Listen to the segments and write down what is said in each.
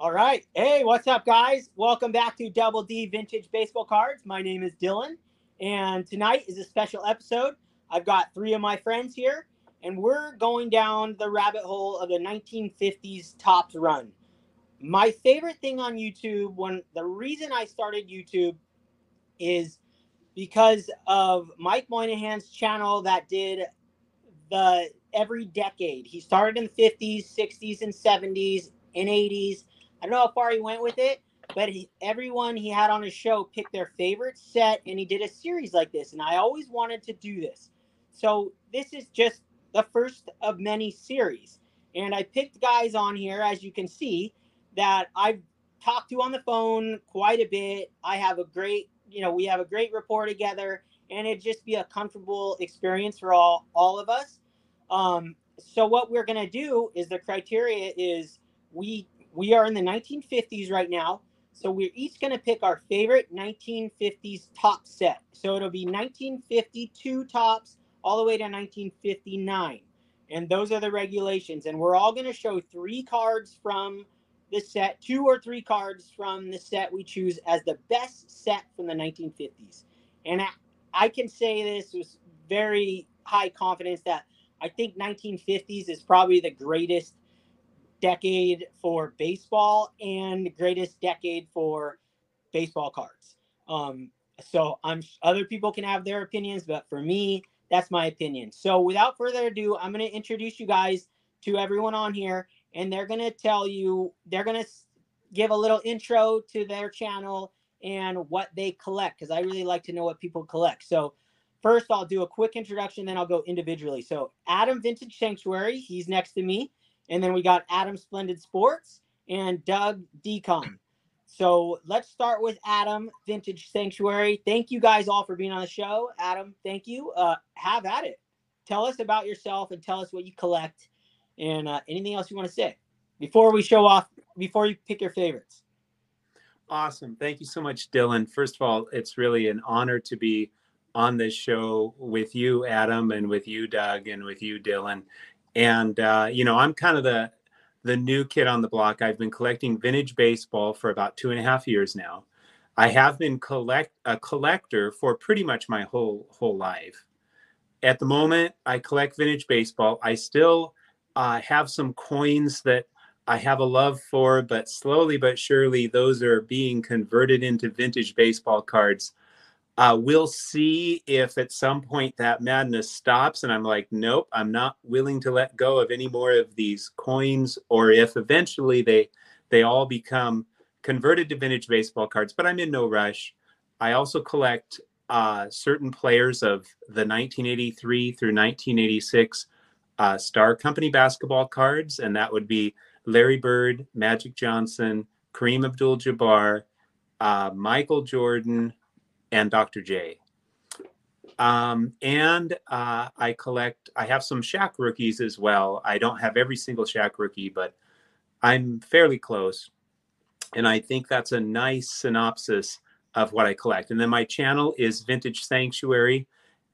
All right. Hey, what's up, guys? Welcome back to Double D Vintage Baseball Cards. My name is Dylan, and tonight is a special episode. I've got three of my friends here, and we're going down the rabbit hole of the 1950s Topps run. My favorite thing on YouTube, when the reason I started YouTube is because of Mike Moynihan's channel that did the every decade. He started in the 50s, 60s, and 70s, and 80s. I don't know how far he went with it, but he, everyone he had on his show picked their favorite set, and he did a series like this. And I always wanted to do this. So this is just the first of many series. And I picked guys on here, as you can see, that I've talked to on the phone quite a bit. I have a great, you know, we have a great rapport together, and it'd just be a comfortable experience for all all of us. Um, so what we're gonna do is the criteria is we we are in the 1950s right now. So we're each going to pick our favorite 1950s top set. So it'll be 1952 Topps all the way to 1959. And those are the regulations. And we're all going to show three cards from the set, two or three cards from the set we choose as the best set from the 1950s. And I, I can say this with very high confidence that I think 1950s is probably the greatest decade for baseball and greatest decade for baseball cards. Um, so I'm other people can have their opinions, but for me, that's my opinion. So without further ado, I'm going to introduce you guys to everyone on here, and they're going to tell you they're going to give a little intro to their channel and what they collect because I really like to know what people collect. So first, I'll do a quick introduction, then I'll go individually. So Adam Vintage Sanctuary, he's next to me. And then we got Adam Splendid Sports and Doug DKahn. So let's start with Adam Vintage Sanctuary. Thank you guys all for being on the show. Adam, thank you. Uh, have at it. Tell us about yourself and tell us what you collect and uh, anything else you want to say before we show off, before you pick your favorites. Awesome. Thank you so much, Dylan. First of all, it's really an honor to be on this show with you, Adam, and with you, Doug, and with you, Dylan and uh, you know i'm kind of the the new kid on the block. I've been collecting vintage baseball for about two and a half years now. I have been collect a collector for pretty much my whole whole life. At the moment i collect vintage baseball. I still uh, have some coins that i have a love for but slowly but surely those are being converted into vintage baseball cards uh, we'll see if at some point that madness stops and I'm like, nope, I'm not willing to let go of any more of these coins, or if eventually they they all become converted to vintage baseball cards. But I'm in no rush. I also collect uh, certain players of the 1983 through 1986 uh, Star Company basketball cards, and that would be Larry Bird, Magic Johnson, Kareem Abdul-Jabbar, uh, Michael Jordan, and Dr. J. Um, and uh, I collect, I have some Shaq rookies as well. I don't have every single Shaq rookie, but I'm fairly close. And I think that's a nice synopsis of what I collect. And then my channel is Vintage Sanctuary.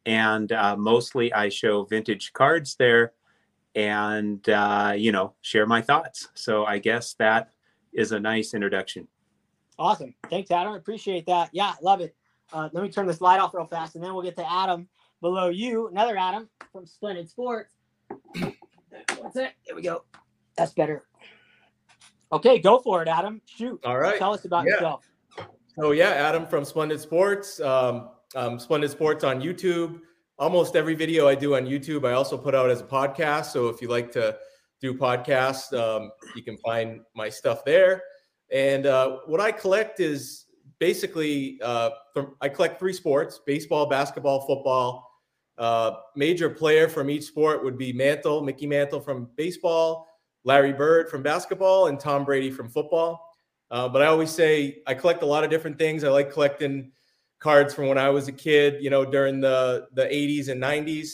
And uh, mostly I show vintage cards there and, uh, you know, share my thoughts. So I guess that is a nice introduction. Awesome. Thanks, Adam. Appreciate that. Yeah, love it. Uh, let me turn this light off real fast, and then we'll get to Adam below you. Another Adam from Splendid Sports. What's it? Here we go. That's better. Okay, go for it, Adam. Shoot. All right. Tell us about yeah. yourself. Oh yeah, Adam from Splendid Sports. Um, um, Splendid Sports on YouTube. Almost every video I do on YouTube, I also put out as a podcast. So if you like to do podcasts, um, you can find my stuff there. And uh, what I collect is basically uh, from I collect three sports: baseball, basketball, football. Uh, major player from each sport would be Mantle, Mickey Mantle from baseball, Larry Bird from basketball, and Tom Brady from football. Uh, but I always say I collect a lot of different things. I like collecting cards from when I was a kid, you know, during the the 80s and 90s.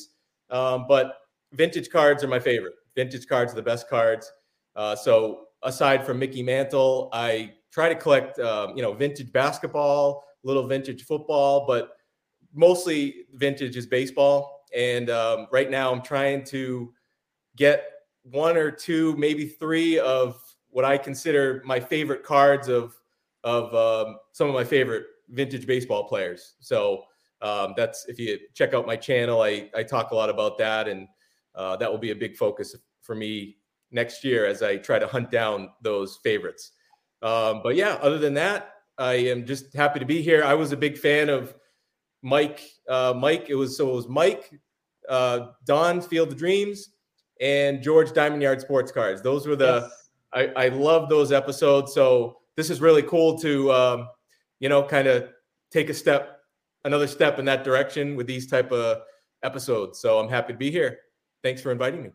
Um, but vintage cards are my favorite. Vintage cards are the best cards. Uh, so aside from Mickey Mantle, I try to collect, um, you know, vintage basketball, little vintage football, but mostly vintage is baseball. And um, right now, I'm trying to get one or two, maybe three of what I consider my favorite cards of of um, some of my favorite vintage baseball players. So um, that's if you check out my channel, I I talk a lot about that, and uh, that will be a big focus for me next year as I try to hunt down those favorites. Um, but yeah, other than that, I am just happy to be here. I was a big fan of Mike. Uh, Mike, it was so it was Mike, uh, Don Field of Dreams, and George Diamond Yard Sports Cards. Those were the yes. I, I love those episodes. So this is really cool to um, you know kind of take a step, another step in that direction with these type of episodes. So I'm happy to be here. Thanks for inviting me.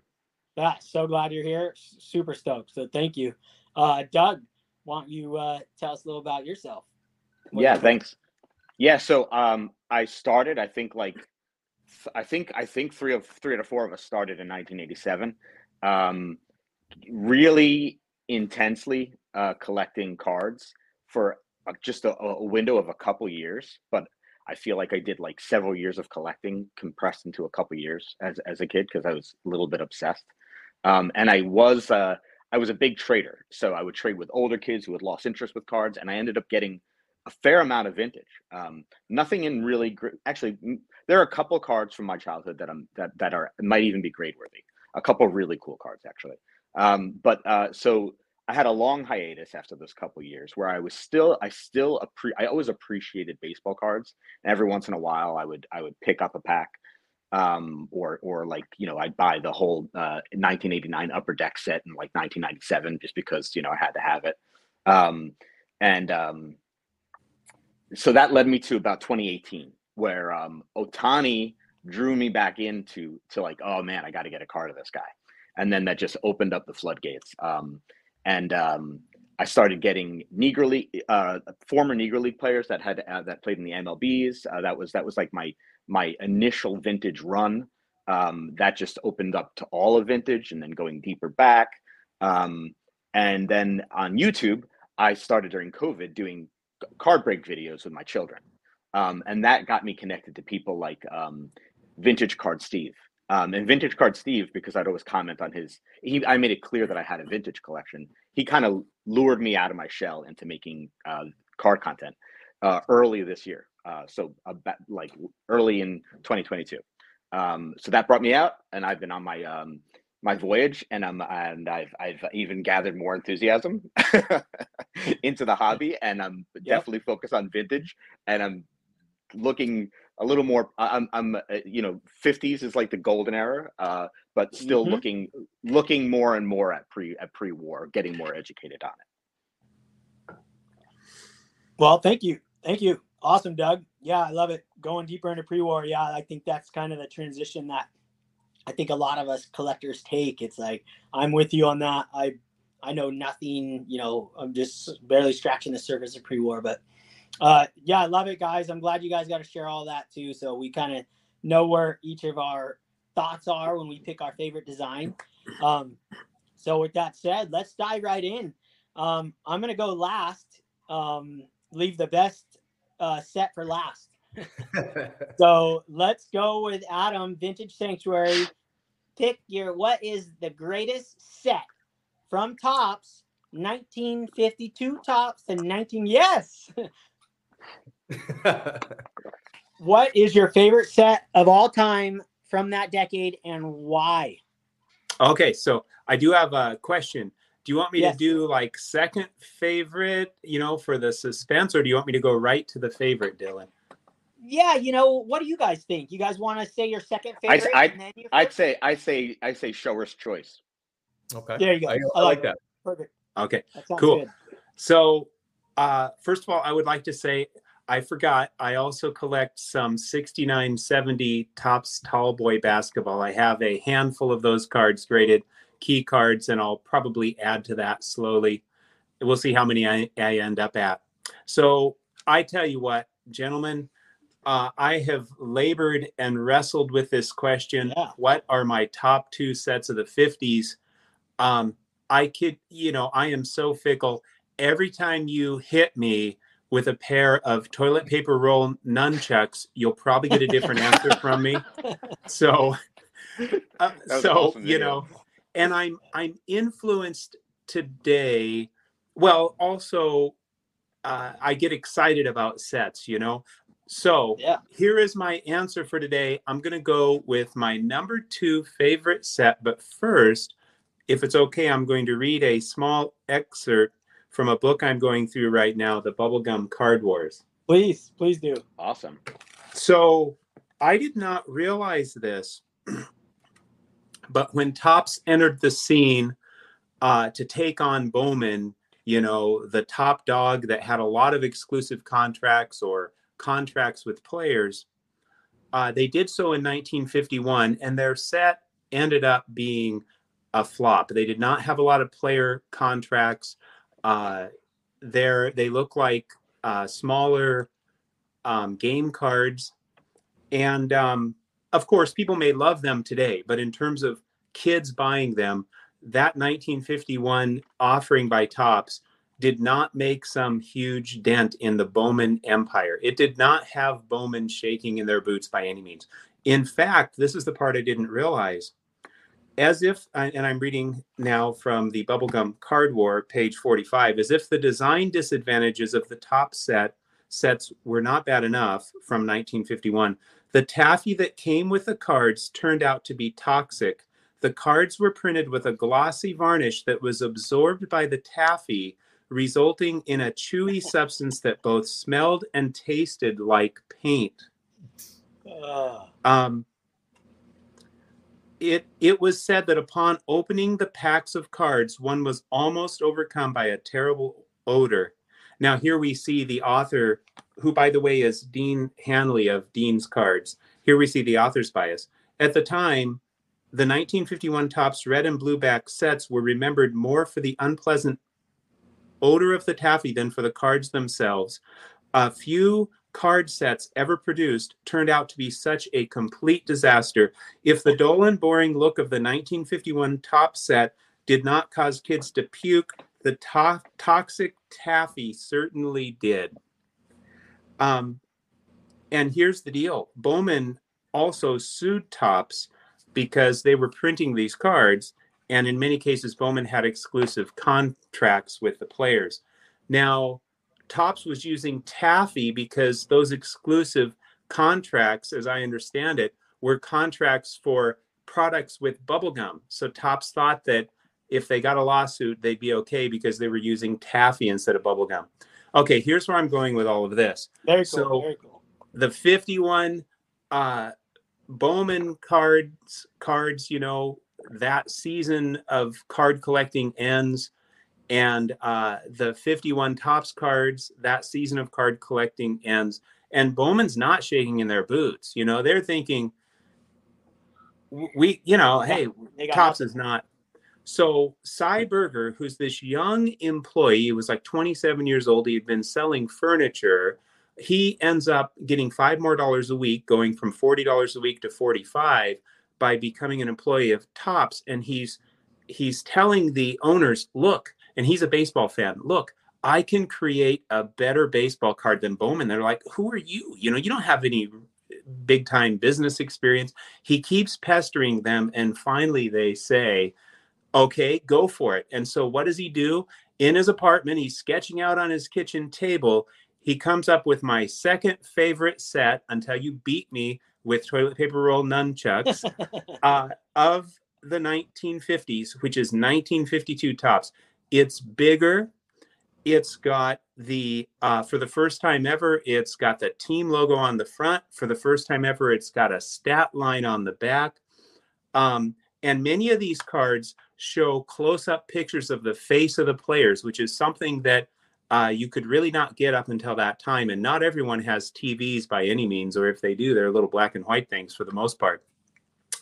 Yeah, so glad you're here. Super stoked. So thank you, uh, Doug. Why don't you uh, tell us a little about yourself? What yeah, thanks. Yeah, so um, I started. I think like I think I think three of three out of four of us started in 1987. Um, really intensely uh, collecting cards for uh, just a, a, window of a couple years, but I feel like I did like several years of collecting compressed into a couple years as as a kid because I was a little bit obsessed. Um, and I was uh, I was a big trader, so I would trade with older kids who had lost interest with cards, and I ended up getting a fair amount of vintage. Um, nothing in really gr- actually. There are a couple cards from my childhood that I'm that that are might even be grade worthy. A couple really cool cards actually. Um, but uh, so I had a long hiatus after those couple years where I was still I still appre- I always appreciated baseball cards. And every once in a while I would I would pick up a pack um or or like you know I'd buy the whole uh 1989 upper deck set in like 1997 just because you know I had to have it. Um and um so that led me to about 2018 where um Ohtani drew me back into to like oh man I got to get a card of this guy. And then that just opened up the floodgates. Um and um, I started getting Negro League, uh, former Negro League players that had uh, that played in the MLBs. Uh, that was that was like my my initial vintage run. Um, that just opened up to all of vintage, and then going deeper back. Um, and then on YouTube, I started during COVID doing card break videos with my children, um, and that got me connected to people like um, Vintage Card Steve, um, and Vintage Card Steve, because I'd always comment on his, he, I made it clear that I had a vintage collection. He kind of lured me out of my shell into making uh, card content uh, early this year. Uh, so about like early in 2022. Um, so that brought me out, and I've been on my um, my voyage, and I'm and I've I've even gathered more enthusiasm into the hobby, and I'm yep. definitely focused on vintage, and I'm looking a little more i'm i'm uh, you know 50s is like the golden era uh, but still mm-hmm. looking looking more and more at pre at pre-war getting more educated on it. Well thank you. Thank you. Awesome doug. Yeah i love it. Going deeper into pre-war yeah i think that's kind of the transition that i think a lot of us collectors take. It's like i'm with you on that. I i know nothing you know i'm just barely scratching the surface of pre-war but uh, yeah, I love it, guys. I'm glad you guys got to share all that too. So we kind of know where each of our thoughts are when we pick our favorite design. Um, so with that said, let's dive right in. Um, I'm gonna go last. Um, leave the best uh, set for last. so let's go with Adam, Vintage Sanctuary. Pick your what is the greatest set from Topps 1952 Topps and 19 yes what is your favorite set of all time from that decade and why? Okay, so I do have a question. Do you want me yes. to do like second favorite, you know, for the suspense, or do you want me to go right to the favorite, Dylan? Yeah, you know, what do you guys think? You guys want to say your second favorite? I, I, would say, I say, I say, shower's choice. Okay, there you go. I, I like that. Perfect. Okay, cool. Good. So, uh, first of all, I would like to say I forgot. I also collect some 69 70 Topps Tall Boy basketball. I have a handful of those cards graded key cards, and I'll probably add to that slowly. We'll see how many I, I end up at. So I tell you what, gentlemen, uh, I have labored and wrestled with this question. Yeah. What are my top two sets of the 50s? Um, I could, you know, I am so fickle. Every time you hit me, with a pair of toilet paper roll nunchucks, you'll probably get a different answer from me. So, uh, so you know, and I'm I'm influenced today, well, also uh, I get excited about sets, you know. So Yeah. here is my answer for today. I'm going to go with my number two favorite set. But first, if it's okay, I'm going to read a small excerpt from a book I'm going through right now, The Bubblegum Card Wars. Please, please do. Awesome. So I did not realize this, but when Topps entered the scene uh, to take on Bowman, you know, the top dog that had a lot of exclusive contracts or contracts with players, uh, they did so in 1951, and their set ended up being a flop. They did not have a lot of player contracts. Uh, there, they look like uh, smaller um, game cards, and um, of course, people may love them today. But in terms of kids buying them, that 1951 offering by Topps did not make some huge dent in the Bowman empire. It did not have Bowman shaking in their boots by any means. In fact, this is the part I didn't realize. As if, and I'm reading now from the Bubblegum Card War, page 45, as if the design disadvantages of the top set sets were not bad enough from 1951. The taffy that came with the cards turned out to be toxic. The cards were printed with a glossy varnish that was absorbed by the taffy, resulting in a chewy substance that both smelled and tasted like paint. Uh, Um, it it was said that upon opening the packs of cards, one was almost overcome by a terrible odor. Now here we see the author, who by the way is Dean Hanley of Dean's Cards. Here we see the author's bias. At the time, the 1951 Topps red and blue back sets were remembered more for the unpleasant odor of the taffy than for the cards themselves. A few card sets ever produced turned out to be such a complete disaster. If the dull and boring look of the 1951 top set did not cause kids to puke, the to- toxic taffy certainly did. Um, and here's the deal Bowman also sued Topps because they were printing these cards. And in many cases, Bowman had exclusive contracts with the players. Now, Topps was using taffy because those exclusive contracts, as I understand it, were contracts for products with bubblegum. So Topps thought that if they got a lawsuit, they'd be okay because they were using taffy instead of bubblegum. Okay, here's where I'm going with all of this. very cool. So- very cool. The 51 uh, Bowman cards, cards, you know, that season of card collecting ends and uh, the 51 Topps cards that season of card collecting ends. And bowman's not shaking in their boots you know they're thinking we you know hey Topps is not. So Sy Berger who's this young employee he was like 27 years old he had been selling furniture he ends up getting five more dollars a week going from $40 a week to 45 by becoming an employee of Topps and he's he's telling the owners look and he's a baseball fan. Look i can create a better baseball card than bowman. They're like who are you? You know you don't have any big time business experience. He keeps pestering them and finally they say okay go for it. And so what does he do? In his apartment he's sketching out on his kitchen table. He comes up with my second favorite set until you beat me with toilet paper roll nunchucks uh, of the 1950s, which is 1952 Topps. It's bigger. It's got the, uh, for the first time ever, it's got the team logo on the front. For the first time ever, it's got a stat line on the back. Um, and many of these cards show close up pictures of the face of the players, which is something that uh, you could really not get up until that time. And not everyone has TVs by any means, or if they do, they're little black and white things for the most part.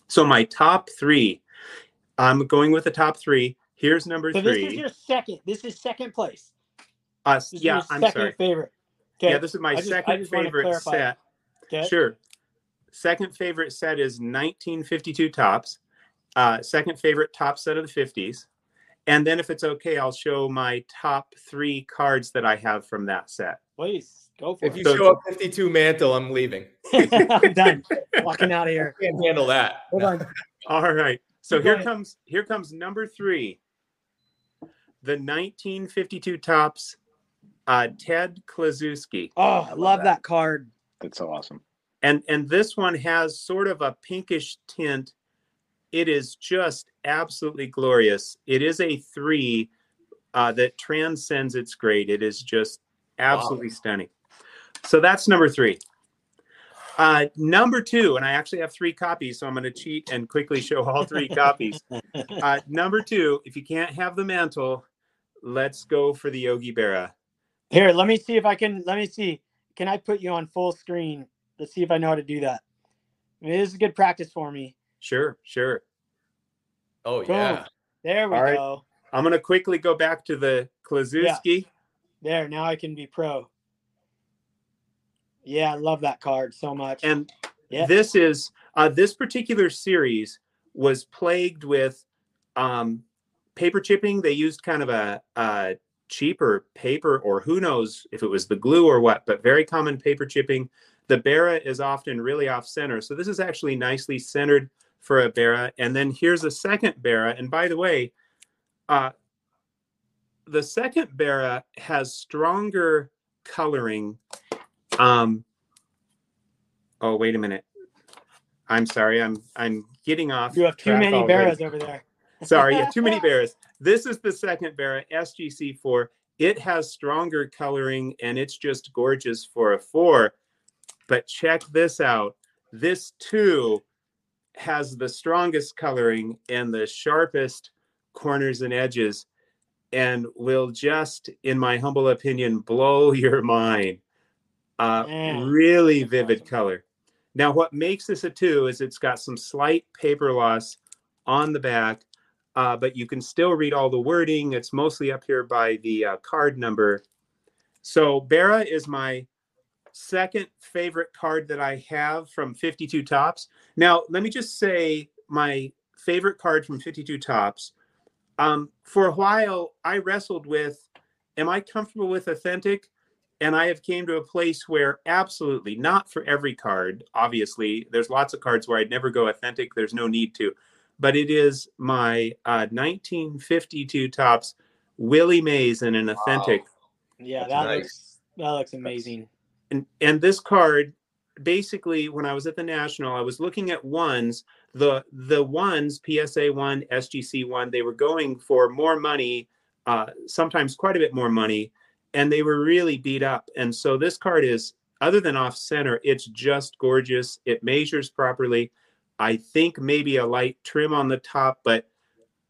So, my top three, I'm going with the top three. Here's number So this is your second. This is second place. uh, This yeah, your I'm second sorry. favorite. Okay. Yeah, this is my I second just wanna favorite set. okay. Sure. Second favorite set is 1952 Topps. Uh, second favorite top set of the 50s. And then, if it's okay, I'll show my top three cards that I have from that set. Please go for it. If you it. show up 52 mantle, I'm leaving. I'm done. Walking out of here. I Can't handle that. Hold on. All right. So Keep here going. comes here comes number three. The 1952 Topps uh, Ted Kluszewski. Oh, I love that card. That's so awesome. And and this one has sort of a pinkish tint. It is just absolutely glorious. It is a three uh, that transcends its grade. It is just absolutely wow. stunning. So that's number three. Uh, number two, and I actually have three copies, so I'm going to cheat and quickly show all three copies. Uh, number two, if you can't have the mantle, let's go for the Yogi Berra. Here, let me see if I can. Let me see. Can I put you on full screen? Let's see if I know how to do that. I mean, this is good practice for me. Sure, sure. Oh Boom. yeah. There we All go. Right. I'm gonna quickly go back to the Kluszewski. Yeah. There, now I can be pro. Yeah, I love that card so much. And yeah. this is uh, this particular series was plagued with um, paper chipping. They used kind of a, a cheaper paper, or who knows if it was the glue or what, but very common paper chipping. The Berra is often really off center. So this is actually nicely centered for a Berra. And then here's a second Berra. And by the way, uh, the second Berra has stronger coloring um, oh, wait a minute. I'm sorry. I'm I'm getting off. You have too many Berras over there. Sorry, yeah, too many Berras. This is the second Berra, SGC4. It has stronger coloring and it's just gorgeous for a four. But check this out. This too has the strongest coloring and the sharpest corners and edges and will just, in my humble opinion, blow your mind. Uh, really vivid color. Now, what makes this a two is it's got some slight paper loss on the back, uh, but you can still read all the wording. It's mostly up here by the uh, card number. So Berra is my second favorite card that I have from 52 Topps. Now, let me just say my favorite card from 52 Topps. Um, for a while, I wrestled with, am I comfortable with authentic? and I have came to a place where absolutely not for every card. Obviously, there's lots of cards where I'd never go authentic. There's no need to, but it is my uh, 1952 Topps Willie Mays in an authentic. Wow. Yeah, That's that nice. looks that looks amazing. And and this card, basically, when I was at the National, I was looking at ones. The the ones PSA one, SGC one, they were going for more money, uh, sometimes quite a bit more money and they were really beat up. And so this card is, other than off center, it's just gorgeous. It measures properly. I think maybe a light trim on the top, but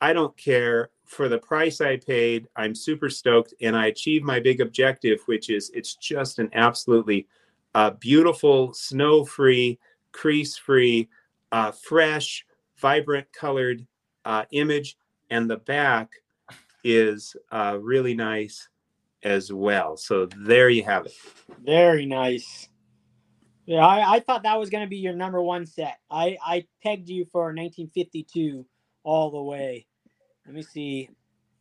I don't care. For the price I paid, I'm super stoked, and I achieved my big objective, which is it's just an absolutely uh, beautiful, snow-free, crease-free, uh, fresh, vibrant colored uh, image, and the back is uh, really nice as well. So there you have it. Very nice. Yeah, I, I thought that was going to be your number one set. I, I pegged you for 1952 all the way. Let me see.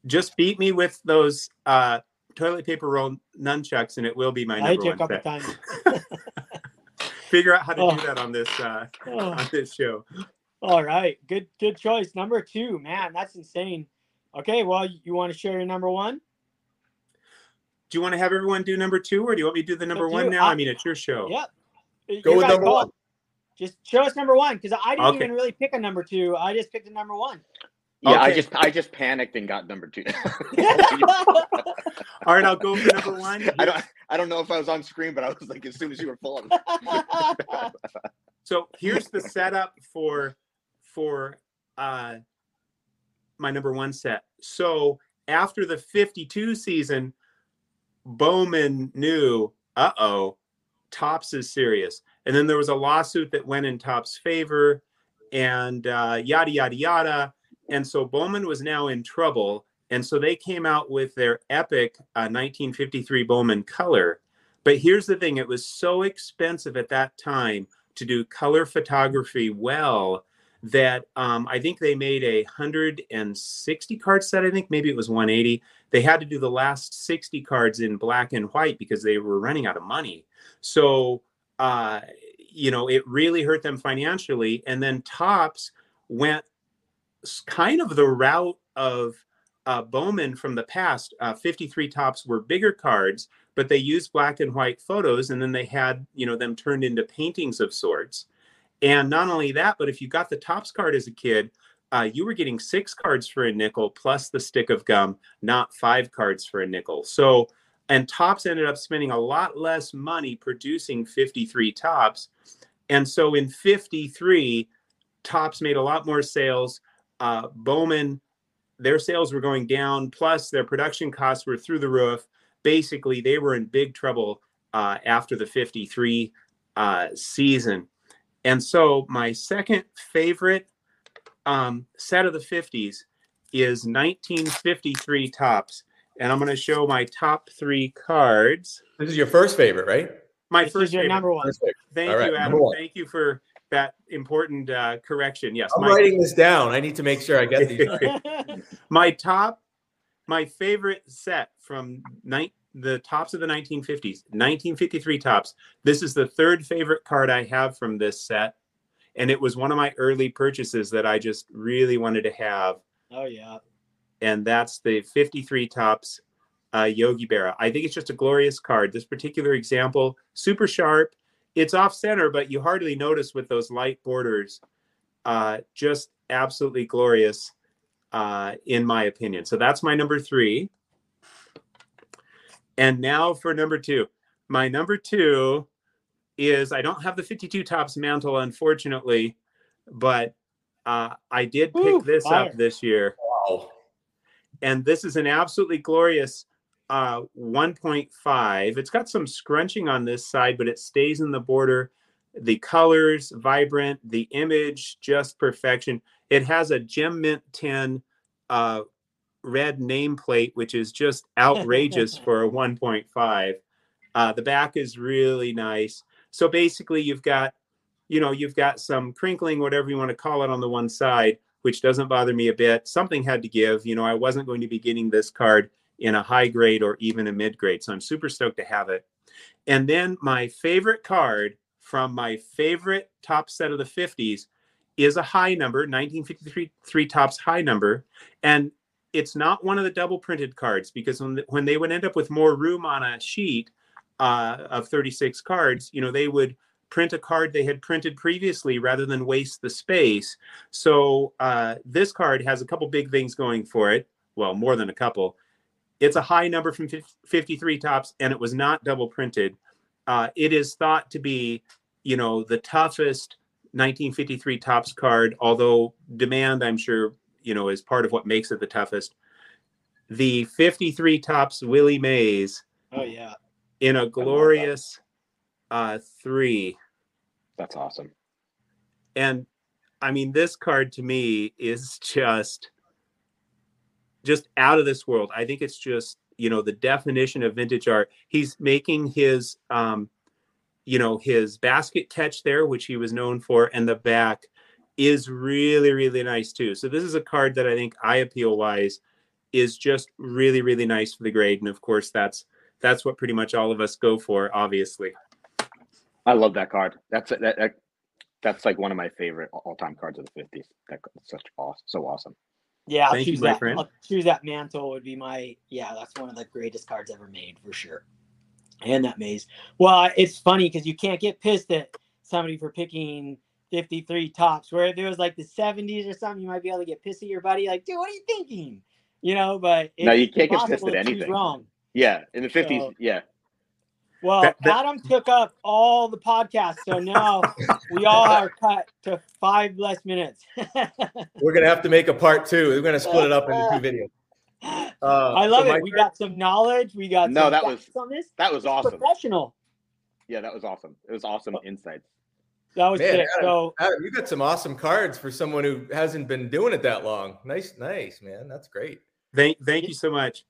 Just beat me with those uh, toilet paper roll nunchucks, and it will be my number one set. Times. Figure out how to oh. do that on this uh, oh. on this show. All right, good good choice. Number two, man, that's insane. Okay, well, you want to share your number one? do you want to have everyone do number two, or do you want me to do the number one now? I, I mean, it's your show. Yep. Go with number one. Just show us number one because I didn't okay. even really pick a number two. I just picked a number one. Yeah, okay. I just I just panicked and got number two. All right, I'll go for number one. I don't I don't know if I was on screen, but I was like as soon as you were pulling. so here's the setup for for uh my number one set. So after the 52 season, Bowman knew, uh oh, Topps is serious. And then there was a lawsuit that went in Topps' favor and uh, yada, yada, yada. And so Bowman was now in trouble. And so they came out with their epic uh, 1953 Bowman color. But here's the thing it was so expensive at that time to do color photography well that um, I think they made a 160 card set. I think maybe it was 180. They had to do the last 60 cards in black and white because they were running out of money. So, uh, you know, it really hurt them financially. And then Topps went kind of the route of uh, Bowman from the past, uh, 53 Topps were bigger cards, but they used black and white photos, and then they had you know them turned into paintings of sorts. And not only that, but if you got the Topps card as a kid, uh, you were getting six cards for a nickel plus the stick of gum, not five cards for a nickel. So, and Topps ended up spending a lot less money producing 53 Topps. And so in 53, Topps made a lot more sales. Uh, Bowman, their sales were going down, plus their production costs were through the roof. Basically, they were in big trouble uh, after the 53 uh, season. And so, my second favorite um, set of the 50s is 1953 Topps. And I'm going to show my top three cards. This is your first favorite, right? My This first is your favorite. number one. Thank All right, you, Adam. Thank you for that important uh, correction. Yes, I'm my, writing this down. I need to make sure I get these. my top, my favorite set from night the Topps of the 1950s, 1953 Topps. This is the third favorite card I have from this set, and it was one of my early purchases that I just really wanted to have, oh yeah. and that's the 53 Topps uh, Yogi Berra. I think it's just a glorious card. This particular example, super sharp. It's off center, but you hardly notice with those light borders. Uh, just absolutely glorious, uh, in my opinion. So that's my number three. And now for number two. My number two is I don't have the 52 Topps mantle, unfortunately, but uh, I did pick Woo, this fire. up this year Wow. and this is an absolutely glorious uh, 1.5. It's got some scrunching on this side, but it stays in the border. The colors vibrant, the image just perfection. It has a Gem Mint 10 uh, red nameplate, which is just outrageous for a 1.5. Uh, the back is really nice. So basically, you've got, you know, you've got some crinkling, whatever you want to call it, on the one side, which doesn't bother me a bit. Something had to give. You know, I wasn't going to be getting this card in a high grade or even a mid grade. So I'm super stoked to have it. And then my favorite card from my favorite top set of the 50s is a high number, 1953 three Topps high number. And it's not one of the double printed cards because when, when they would end up with more room on a sheet uh, of 36 cards, you know, they would print a card they had printed previously rather than waste the space. So uh, this card has a couple big things going for it. Well, more than a couple. It's a high number from 53 Topps, and it was not double printed. Uh, it is thought to be, you know, the toughest 1953 Topps card, although demand, I'm sure, you know, is part of what makes it the toughest. The 53 Topps Willie Mays Oh yeah. in a glorious uh, three. That's awesome. and i mean this card to me is just just out of this world i think it's just you know the definition of vintage art he's making his um you know his basket catch there which he was known for and the back is really really nice too so this is a card that i think eye appeal wise is just really really nice for the grade and of course that's that's what pretty much all of us go for obviously I love that card. That's that, that that's like one of my favorite all time cards of the fifties. That's such awesome, so awesome. Yeah, I'll Thank choose my that. friend. I'll choose that mantle would be my yeah. That's one of the greatest cards ever made for sure. And that Mays. Well, it's funny because you can't get pissed at somebody for picking 53 Topps. Where if it was like the 70s or something, you might be able to get pissed at your buddy, like, dude, what are you thinking? You know, but No, you can't get pissed at anything. Wrong. Yeah, in the fifties. So- yeah, Well, That- that- Adam took up all the podcasts, so now we all are cut to five less minutes. We're gonna have to make a part two. We're gonna split it up into two videos. Uh, I love so it. We fir- got some knowledge. We got No, some that was- on this. that was awesome. Professional. Yeah, that was awesome. It was awesome insights. That was Man, sick. Adam, So Adam, you got some awesome cards for someone who hasn't been doing it that long. Nice, nice, man. That's great. thank thank you so much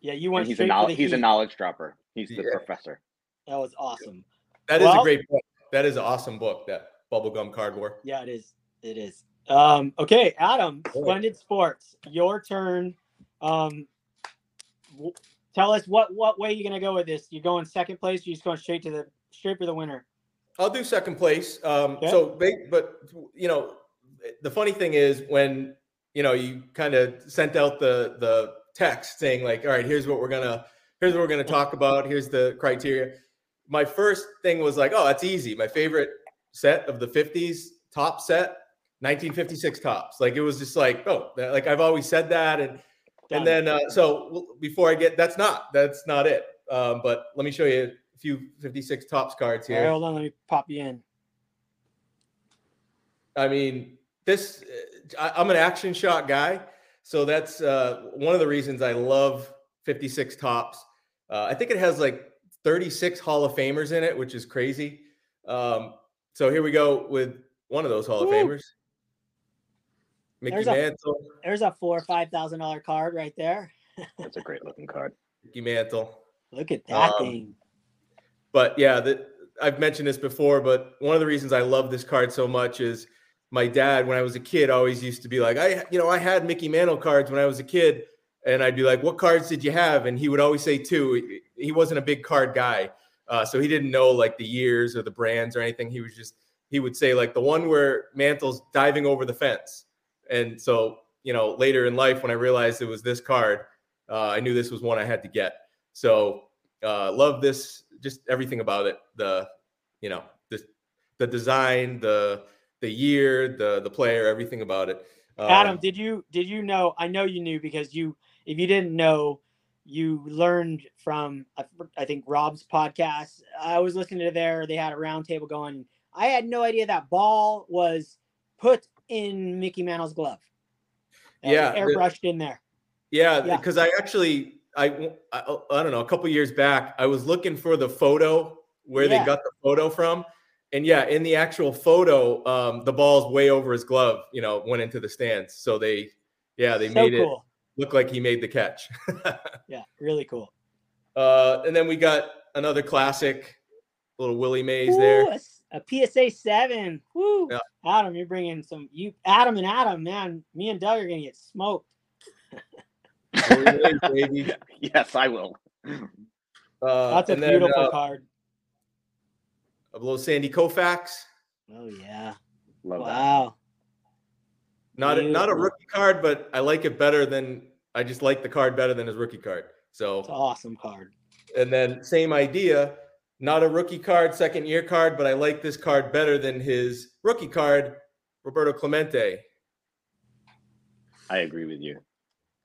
yeah, you And went he's a knowledge. the He's a knowledge dropper. He's the Yeah. professor. That was awesome. That is Well- a great book. That is an awesome book. That bubblegum card war. Yeah, it is. It is. Um, okay, Adam, Boy. Splendid Sports, your turn. Um, w- tell us what what way you're gonna go with this. You're going second place? Or you just going straight to the straight for the winner? I'll do second place. Um, Okay. So, but you know, the funny thing is when you know, you kind of sent out the the text saying like, all right, here's what we're gonna here's what we're gonna talk about. Here's the criteria. My first thing was like, oh, that's easy. My favorite set of the 50s top set 1956 Topps. like it was just like oh like i've always said that and and then uh, so before i get that's not that's not it um, but let me show you few 56 Topps cards here right, hold on let me pop you in i mean this I, i'm an action shot guy so that's uh, one of the reasons i love 56 Topps. uh, i think it has like 36 hall of famers in it which is crazy um, so here we go with one of those Hall of Famers. Mickey there's Mantle. A, there's a four or five thousand dollar card right there. That's a great looking card. Mickey Mantle. Look at that um, thing. But yeah, the, I've mentioned this before, but one of the reasons I love this card so much is my dad, when I was a kid, always used to be like, I, you know, I had Mickey Mantle cards when I was a kid. And I'd be like, what cards did you have? And he would always say two. He wasn't a big card guy. Uh, so he didn't know like the years or the brands or anything. He was just he would say like the one where Mantle's diving over the fence. And so you know later in life when I realized it was this card, uh, I knew this was one I had to get. So uh, love this, just everything about it. The you know the the design, the the year, the the player, everything about it. Um, Adam, did you did you know? I know you knew because you if you didn't know, you learned from I think Rob's podcast. I was listening to there. They had a roundtable going. I had no idea that ball was put in Mickey Mantle's glove. yeah, airbrushed the, in there. Yeah, because yeah. I actually I, I, I don't know a couple years back I was looking for the photo where yeah. they got the photo from. And yeah, in the actual photo, um, the ball's way over his glove, you know, went into the stands. So they, yeah, they so made cool. it look like he made the catch. yeah, really cool. Uh, and then we got another classic, little Willie Mays Ooh, there. A, a, PSA seven. Woo. Yeah. Adam, you're bringing some. You, Adam and Adam, man. Me and Doug are gonna get smoked. Mays, yes, I will. Uh, That's a beautiful then, uh, card. A little Sandy Koufax. Oh yeah. Love wow. That. Not a, not a rookie card, but I like it better than I just like the card better than his rookie card. So it's an awesome card. And then same idea, not a rookie card, second year card, but I like this card better than his rookie card, Roberto Clemente. I agree with you.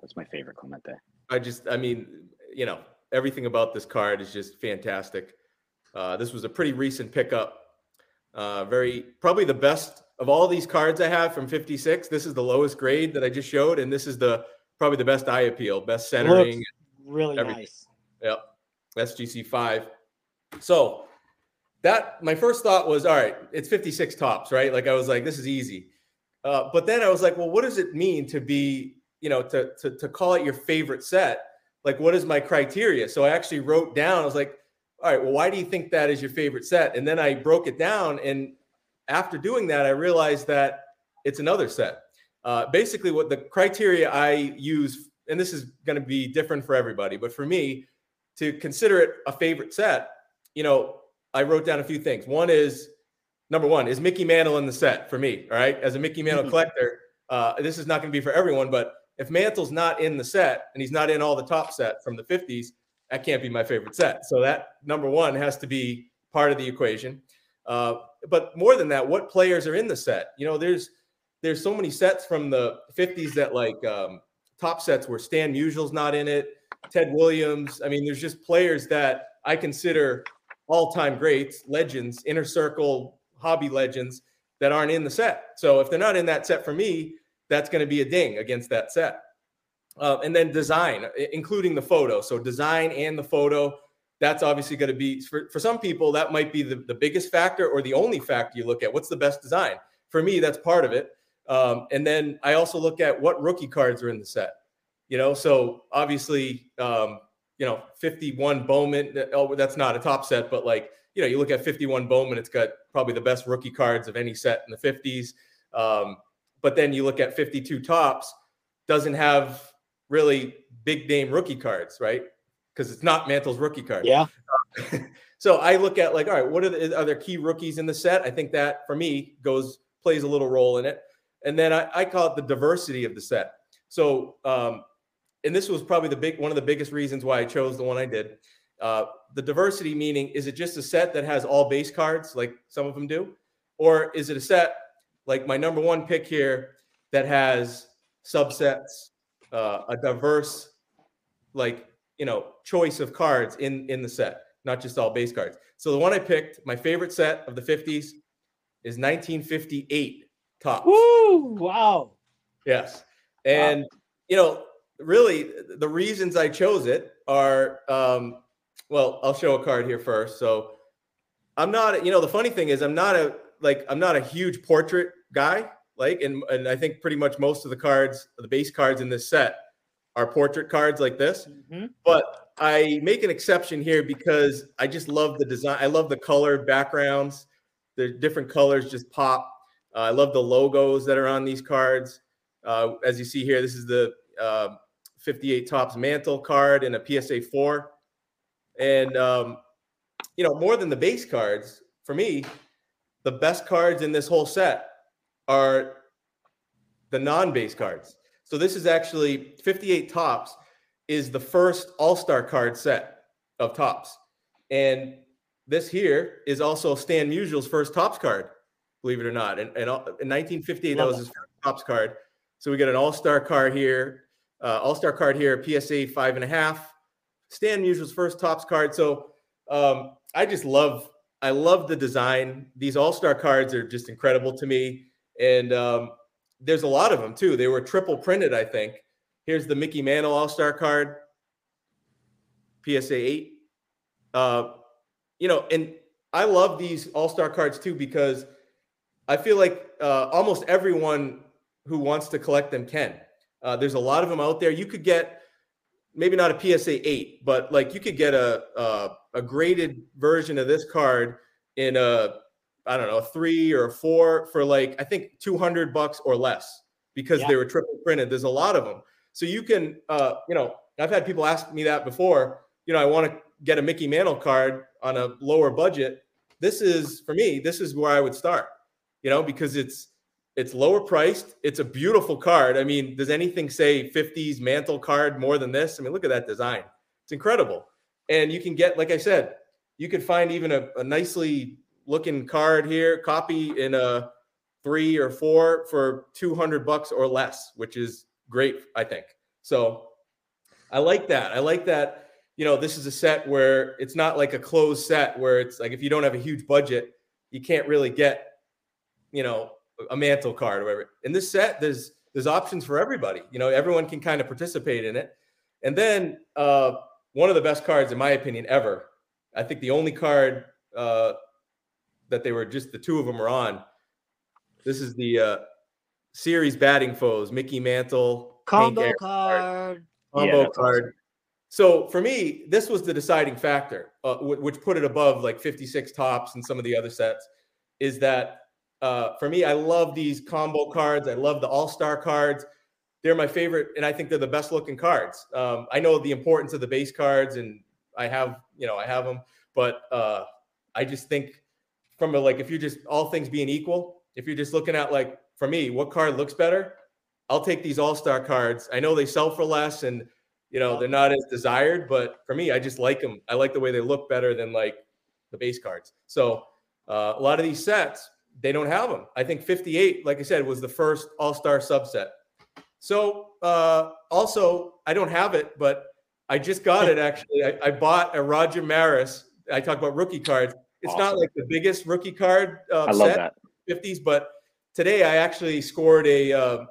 That's my favorite Clemente. I just, I mean, you know, everything about this card is just fantastic. Uh, this was a pretty recent pickup. Uh, very probably the best of all these cards I have from 56. This is the lowest grade that I just showed, and this is the probably the best eye appeal, best centering. really everything. nice. Yep. SGC five. So that my first thought was, all right, it's 56 Topps, right? Like I was like, this is easy. Uh, but then I was like, well, what does it mean to be, you know, to, to to call it your favorite set? Like, what is my criteria? So I actually wrote down. I was like, all right, well, why do you think that is your favorite set? And then I broke it down. And after doing that, I realized that it's another set. Uh, basically, what the criteria I use, and this is going to be different for everybody, but for me, to consider it a favorite set, you know, I wrote down a few things. One is number one, is Mickey Mantle in the set for me? All right. As a Mickey Mantle collector, uh, this is not going to be for everyone, but if Mantle's not in the set and he's not in all the top set from the 50s, that can't be my favorite set. So that number one has to be part of the equation. Uh, but more than that, what players are in the set? You know, there's there's so many sets from the 50s that like um, top sets where Stan Musial's not in it, Ted Williams. I mean, there's just players that I consider all-time greats, legends, inner circle hobby legends that aren't in the set. So if they're not in that set for me, that's going to be a ding against that set. Uh, and then design, including the photo. So design and the photo, that's obviously going to be for, for some people that might be the, the biggest factor or the only factor you look at. What's the best design? For me, that's part of it. Um, and then I also look at what rookie cards are in the set. You know, so obviously, um, you know, 51 Bowman. Oh, that's not a top set, but like you know, you look at 51 Bowman, it's got probably the best rookie cards of any set in the 50s. Um, but then you look at 52 Topps, doesn't have really big name rookie cards, right? Because it's not Mantle's rookie card. Yeah. so I look at like, all right, what are the are there key rookies in the set? I think that for me goes plays a little role in it. And then I, I call it the diversity of the set. So, um, and this was probably the big one of the biggest reasons why I chose the one I did. Uh, the diversity meaning is it just a set that has all base cards like some of them do, or is it a set like my number one pick here that has subsets, uh, a diverse like you know choice of cards in in the set, not just all base cards. So the one I picked, my favorite set of the 50s, is 1958 Topps. Woo! Wow. Yes. And, wow. you know, really the reasons I chose it are, um, well, I'll show a card here first. So I'm not, you know, the funny thing is I'm not a, like, I'm not a huge portrait guy. Like, and, and I think pretty much most of the cards, the base cards in this set are portrait cards like this. Mm-hmm. But I make an exception here because I just love the design. I love the colored backgrounds. The different colors just pop. Uh, I love the logos that are on these cards. Uh, as you see here, this is the uh, 58 Topps Mantle card and a PSA 4. And, um, you know, more than the base cards, for me, the best cards in this whole set are the non base cards. So this is actually 58 Topps is the first All Star card set of Topps. And this here is also Stan Musial's first Topps card believe it or not. And, and in 1958, that was his first Topps card. So we got an All Star card here, uh, All Star card here, PSA five and a half. Stan Musial's first Topps card. So um, I just love, I love the design. These All Star cards are just incredible to me, and um, there's a lot of them too. They were triple printed, I think. Here's the Mickey Mantle All Star card, PSA eight. Uh, you know, and I love these All Star cards too because I feel like uh, almost everyone who wants to collect them can. Uh, there's a lot of them out there. You could get maybe not a PSA eight, but like you could get a a, a graded version of this card in a I don't know a three or a four for like I think 200 bucks or less because yeah. they were triple printed. There's a lot of them, so you can uh, you know I've had people ask me that before. You know I want to get a Mickey Mantle card on a lower budget. This is for me. This is where I would start you know, because it's it's lower priced. It's a beautiful card. I mean, does anything say 50s mantle card more than this? I mean, look at that design. It's incredible. And you can get, like I said, you could find even a, a nicely looking card here, copy in a three or four for 200 bucks or less, which is great, I think. So I like that. I like that. You know, this is a set where it's not like a closed set where it's like if you don't have a huge budget, you can't really get you know, a mantle card or whatever. In this set, there's there's options for everybody. You know, everyone can kind of participate in it. And then uh, one of the best cards, in my opinion, ever. I think the only card uh, that they were just the two of them are on. This is the uh, series batting foes, Mickey Mantle combo card, combo yeah, card. Awesome. So for me, this was the deciding factor, uh, which put it above like 56 Topps and some of the other sets. Is that uh, for me, I love these combo cards. I love the All Star cards. They're my favorite, and I think they're the best looking cards. Um, I know the importance of the base cards, and I have, you know, I have them, but uh, I just think from a like, if you're just all things being equal, if you're just looking at like, for me, what card looks better, I'll take these All Star cards. I know they sell for less, and you know they're not as desired, but for me, I just like them. I like the way they look better than like the base cards. So uh, a lot of these sets they don't have them. I think 58, like I said, was the first All Star subset. So uh, also, I don't have it, but I just got it actually. I, I bought a Roger Maris. I talk about rookie cards. It's awesome. not like the biggest rookie card uh, I love set, that. 50s, but today I actually scored a, uh,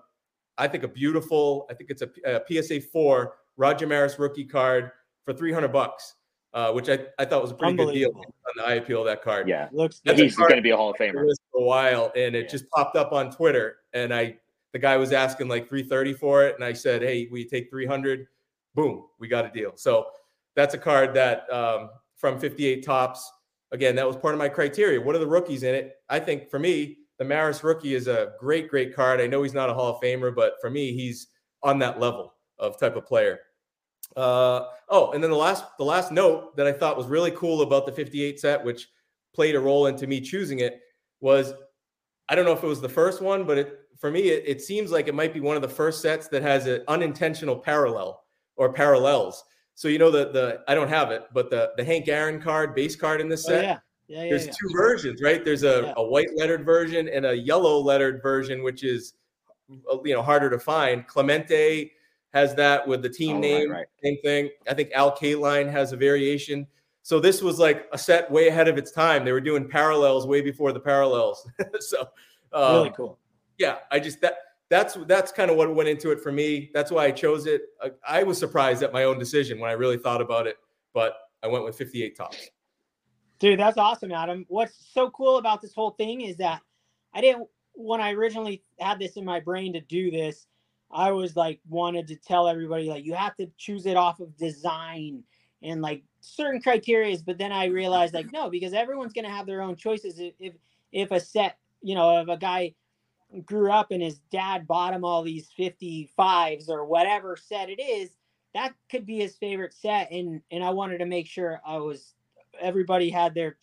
I think a beautiful, I think it's a, a PSA 4 Roger Maris rookie card for 300 bucks uh, which I, I thought was a pretty good deal on the eye appeal of that card. Yeah, looks he's going to be a Hall of Famer for a while, and it yeah. just popped up on Twitter, and I the guy was asking like 330 for it, and I said, hey, we take 300. Boom, we got a deal. So that's a card that um, from 58 Topps. Again, that was part of my criteria. What are the rookies in it? I think for me, the Maris rookie is a great, great card. I know he's not a Hall of Famer, but for me, he's on that level of type of player. Uh, oh, and then the last the last note that I thought was really cool about the 58 set, which played a role into me choosing it, was I don't know if it was the first one, but it for me it, it seems like it might be one of the first sets that has an unintentional parallel or parallels. So you know the the I don't have it, but the the Hank Aaron card, base card in this Oh, set. yeah. Yeah, yeah, There's yeah. two versions, right? There's a, a white lettered version and a yellow lettered version, which is uh, you know harder to find. Clemente has that with the team Oh, right, name, right. same thing. I think Al Kaline has a variation. So this was like a set way ahead of its time. They were doing parallels way before the parallels. so um, really cool. yeah, I just that that's that's kind of what went into it for me. That's why I chose it. I, I was surprised at my own decision when I really thought about it, but I went with 58 Topps. Dude, that's awesome, Adam. What's so cool about this whole thing is that I didn't when I originally had this in my brain to do this, I was like wanted to tell everybody like you have to choose it off of design and like certain criterias, but then I realized like no, because everyone's gonna have their own choices. If if, if a set, you know, if a guy grew up and his dad bought him all these 55s or whatever set it is, that could be his favorite set. And and I wanted to make sure I was everybody had their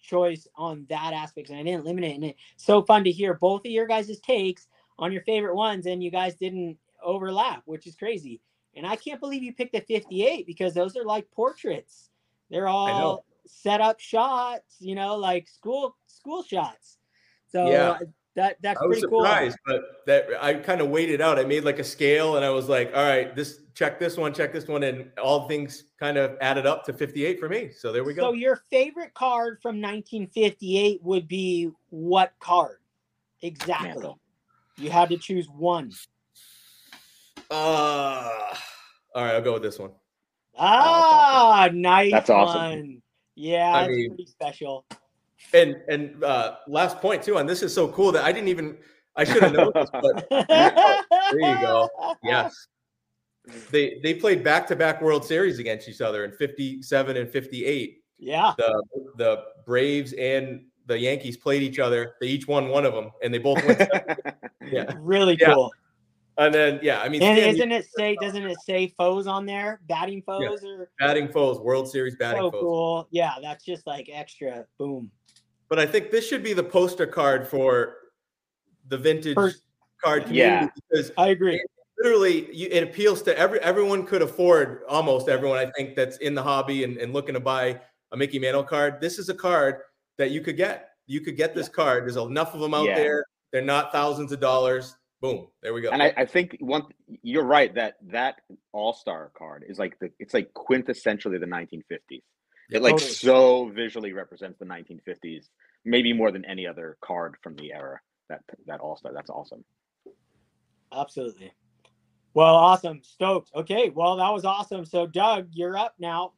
choice on that aspect and I didn't limit it. And it's so fun to hear both of your guys' takes on your favorite ones and you guys didn't overlap, which is crazy. And I can't believe you picked a 58 because those are like portraits. They're all set up shots, you know, like school school shots. So Yeah. That that's I was pretty cool. surprised, but that I kind of waited out. I made like a scale, and I was like, "All right, this check this one, check this one," and all things kind of added up to 58 for me. So there we go. So your favorite card from 1958 would be what card? Exactly. Mantle. You had to choose one. Uh, all right, I'll go with this one. Ah, nice That's awesome. one. Yeah, I mean- pretty special. And and uh, last point too, and this is so cool that I didn't even I should have known this, but there you go. yes, they they played back to back World Series against each other in 57 and 58. Yeah. the the Braves and the Yankees played each other. They each won one of them, and they both went. yeah, Really Yeah. cool. and then yeah, I mean, And Stan, isn't it say doesn't it say foes on there? Batting foes or batting foes, World Series batting so foes. cool. Yeah, that's just like extra boom. But I think this should be the poster card for the vintage First- card community Yeah. because I agree. literally you, it appeals to every everyone could afford almost everyone I think that's in the hobby and, and looking to buy a Mickey Mantle card. This is a card that you could get. You could get this card. There's enough of them out Yeah. there. They're not thousands of dollars. Boom. There we go. and I, I think one you're right that that All Star card is like the it's like quintessentially the 1950s. It like Totally. so visually represents the 1950s, maybe more than any other card from the era. That that All Star. That's awesome. Absolutely. Well, awesome. Stoked. Okay. Well, that was awesome. So, Doug, you're up now.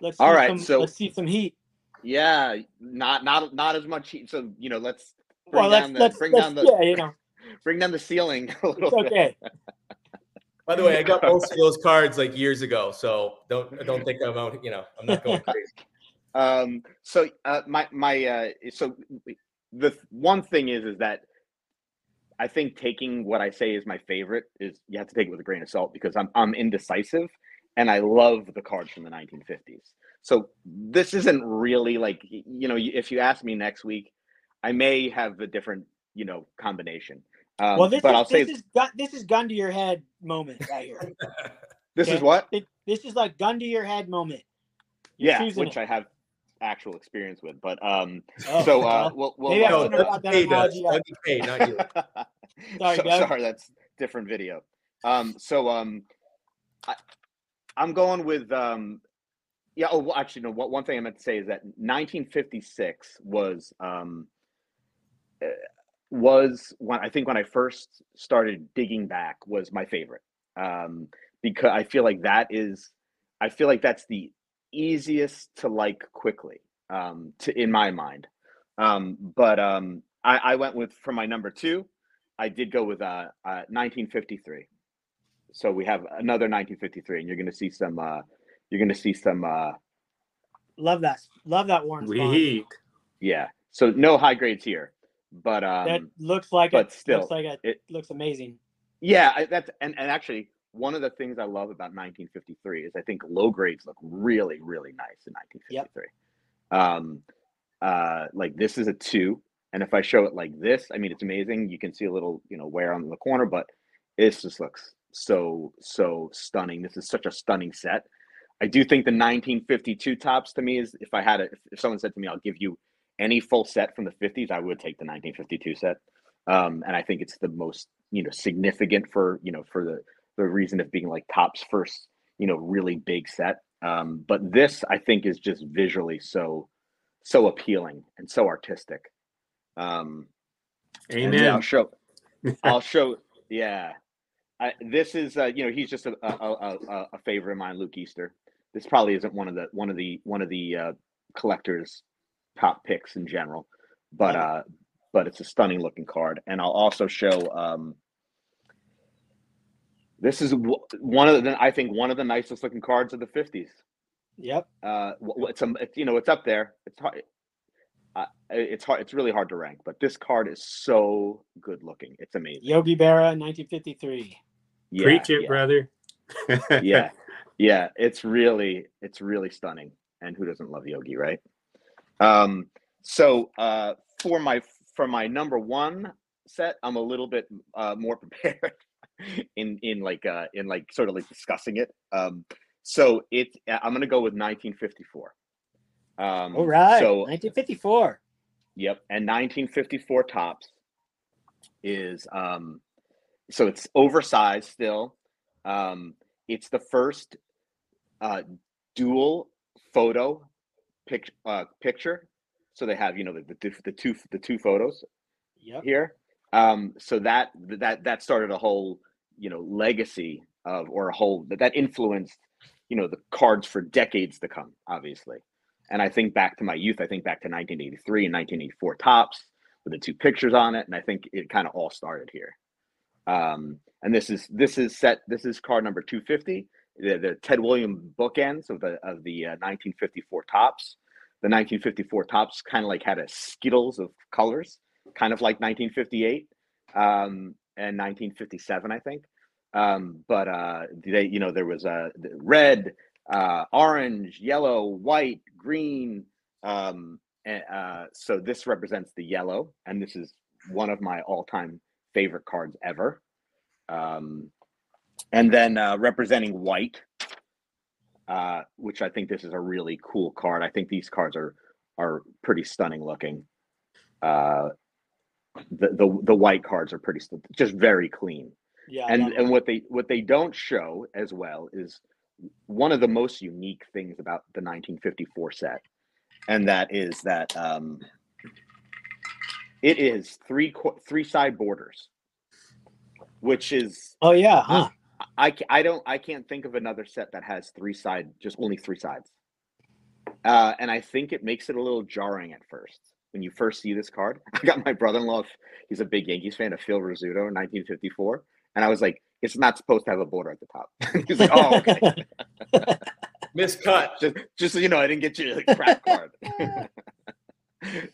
Let's see All right, Some, so- let's see some heat. Yeah, not not not as much heat. So you know, let's bring Well, down let's the let's, bring let's down the yeah, you know, bring down the ceiling a little it's bit. By the way, I got most of those cards like years ago, so don't don't think I'm out. You know, I'm not going crazy. um so uh my my uh so the one thing is is that i think taking what i say is my favorite is you have to take it with a grain of salt because i'm i'm indecisive and i love the cards from the 1950s so this isn't really like you know if you ask me next week i may have a different you know combination um, well, this but is i'll say this is gun, this is gun to your head moment right here. this is what It- this is like gun to your head moment. yeah which it. i have actual experience with but um Oh, so uh well, we'll, we'll maybe I No, shouldn't have Dougie brought that K analogy up. K, not you. Sorry, So- sorry, that's different video. Um, so um, I, I'm going with um, yeah. Oh, well, actually, no. What one thing I meant to say is that 1956 was um, uh, was when I think when I first started digging back was my favorite um, because I feel like that is I feel like that's the easiest to like quickly um, to in my mind. Um, but um, I, I went with for my number two. I did go with uh, uh 1953. So we have another 1953, and you're going to see some. Uh, you're going to see some. Uh, Love that. Love that Warren Weak. yeah. So no high grades here, but That um, looks like but it. still, looks like it, it- looks amazing. yeah, I, that's and and actually one of the things I love about 1953 is I think low grades look really really nice in 1953. Um, uh, like this is a two. And if I show it like this, I mean, it's amazing. You can see a little, you know, wear on the corner, but it just looks so so stunning. This is such a stunning set. I do think the 1952 Topps to me is if I had it, if someone said to me, I'll give you any full set from the 50s, I would take the 1952 set. Um, and I think it's the most you know significant for you know for the the reason of being like Topps first you know really big set. Um, but this I think is just visually so so appealing and so artistic. Um, Amen. I'll show. I'll show. Yeah, I, this is uh, you know he's just a, a, a, a favorite of mine, Luke Easter. This probably isn't one of the one of the one of the uh, collectors' top picks in general, but uh, but it's a stunning looking card. And I'll also show. Um, this is one of the I think one of the nicest looking cards of the fifties. Yep. Uh, it's a it's, you know it's up there. It's hard. Uh, it's hard. It's really hard to rank, but this card is so good looking. It's amazing. Yogi Berra, 1953. Yeah, Preach it, yeah. brother. yeah yeah it's really it's really stunning and who doesn't love yogi right um so uh for my for my number one set i'm a little bit uh more prepared in in like uh in like sort of like discussing it um so it i'm gonna go with 1954 um All right. so 1954. Yep. And 1954 Topps is um so it's oversized still. Um it's the first uh dual photo pic- uh, picture. So they have, you know, the, the, the two the two photos Yep. here. Um so that that that started a whole, you know, legacy of or a whole that that influenced, you know, the cards for decades to come, obviously. And I think back to my youth, I think back to 1983 and 1984 Topps with the two pictures on it. And I think it kind of all started here. Um, and this is this is set. This is card number 250. The, the Ted Williams bookends of the of the uh, 1954 Topps. The 1954 Topps kind of like had a skittles of colors, kind of like 1958 um, and 1957, I think. Um, but uh, they, you know, there was a uh, red, uh, orange, yellow, white, green. Um, and, uh, so this represents the yellow, and this is one of my all-time favorite cards ever. Um, and then uh, representing white, uh, which I think this is a really cool card. I think these cards are are pretty stunning looking. Uh, the the the white cards are pretty st- just very clean Yeah. And and what they what they don't show as well is one of the most unique things about the 1954 set and that is that um it is three three side borders which is oh yeah, huh? I, I don't I can't think of another set that has three side just only three sides uh and I think it makes it a little jarring at first when you first see this card I got my brother-in-law he's a big Yankees fan of Phil Rizzuto in 1954 and I was like it's not supposed to have a border at the top. He's like, oh, okay. Miscut. just, just so you know, I didn't get you a crap card.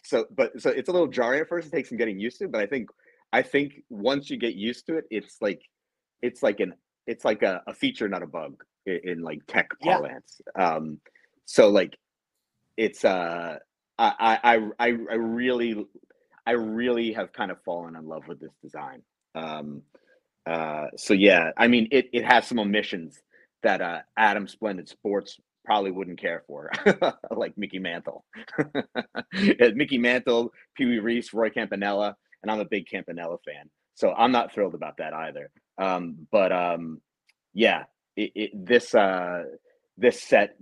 so, but so it's a little jarring at first. It takes some getting used to, but I think, I think once you get used to it, it's like, it's like an, it's like a, a feature, not a bug in, in like tech Yeah. parlance. Um, so like, it's uh, I, I, I, I really, I really have kind of fallen in love with this design. Um, uh, so yeah, I mean, it, it has some omissions that uh, Adam Splendid Sports probably wouldn't care for, like Mickey Mantle. Mickey Mantle, Pee Wee Reese, Roy Campanella, and I'm a big Campanella fan, so I'm not thrilled about that either. Um, but um, yeah, it, it, this uh, this set,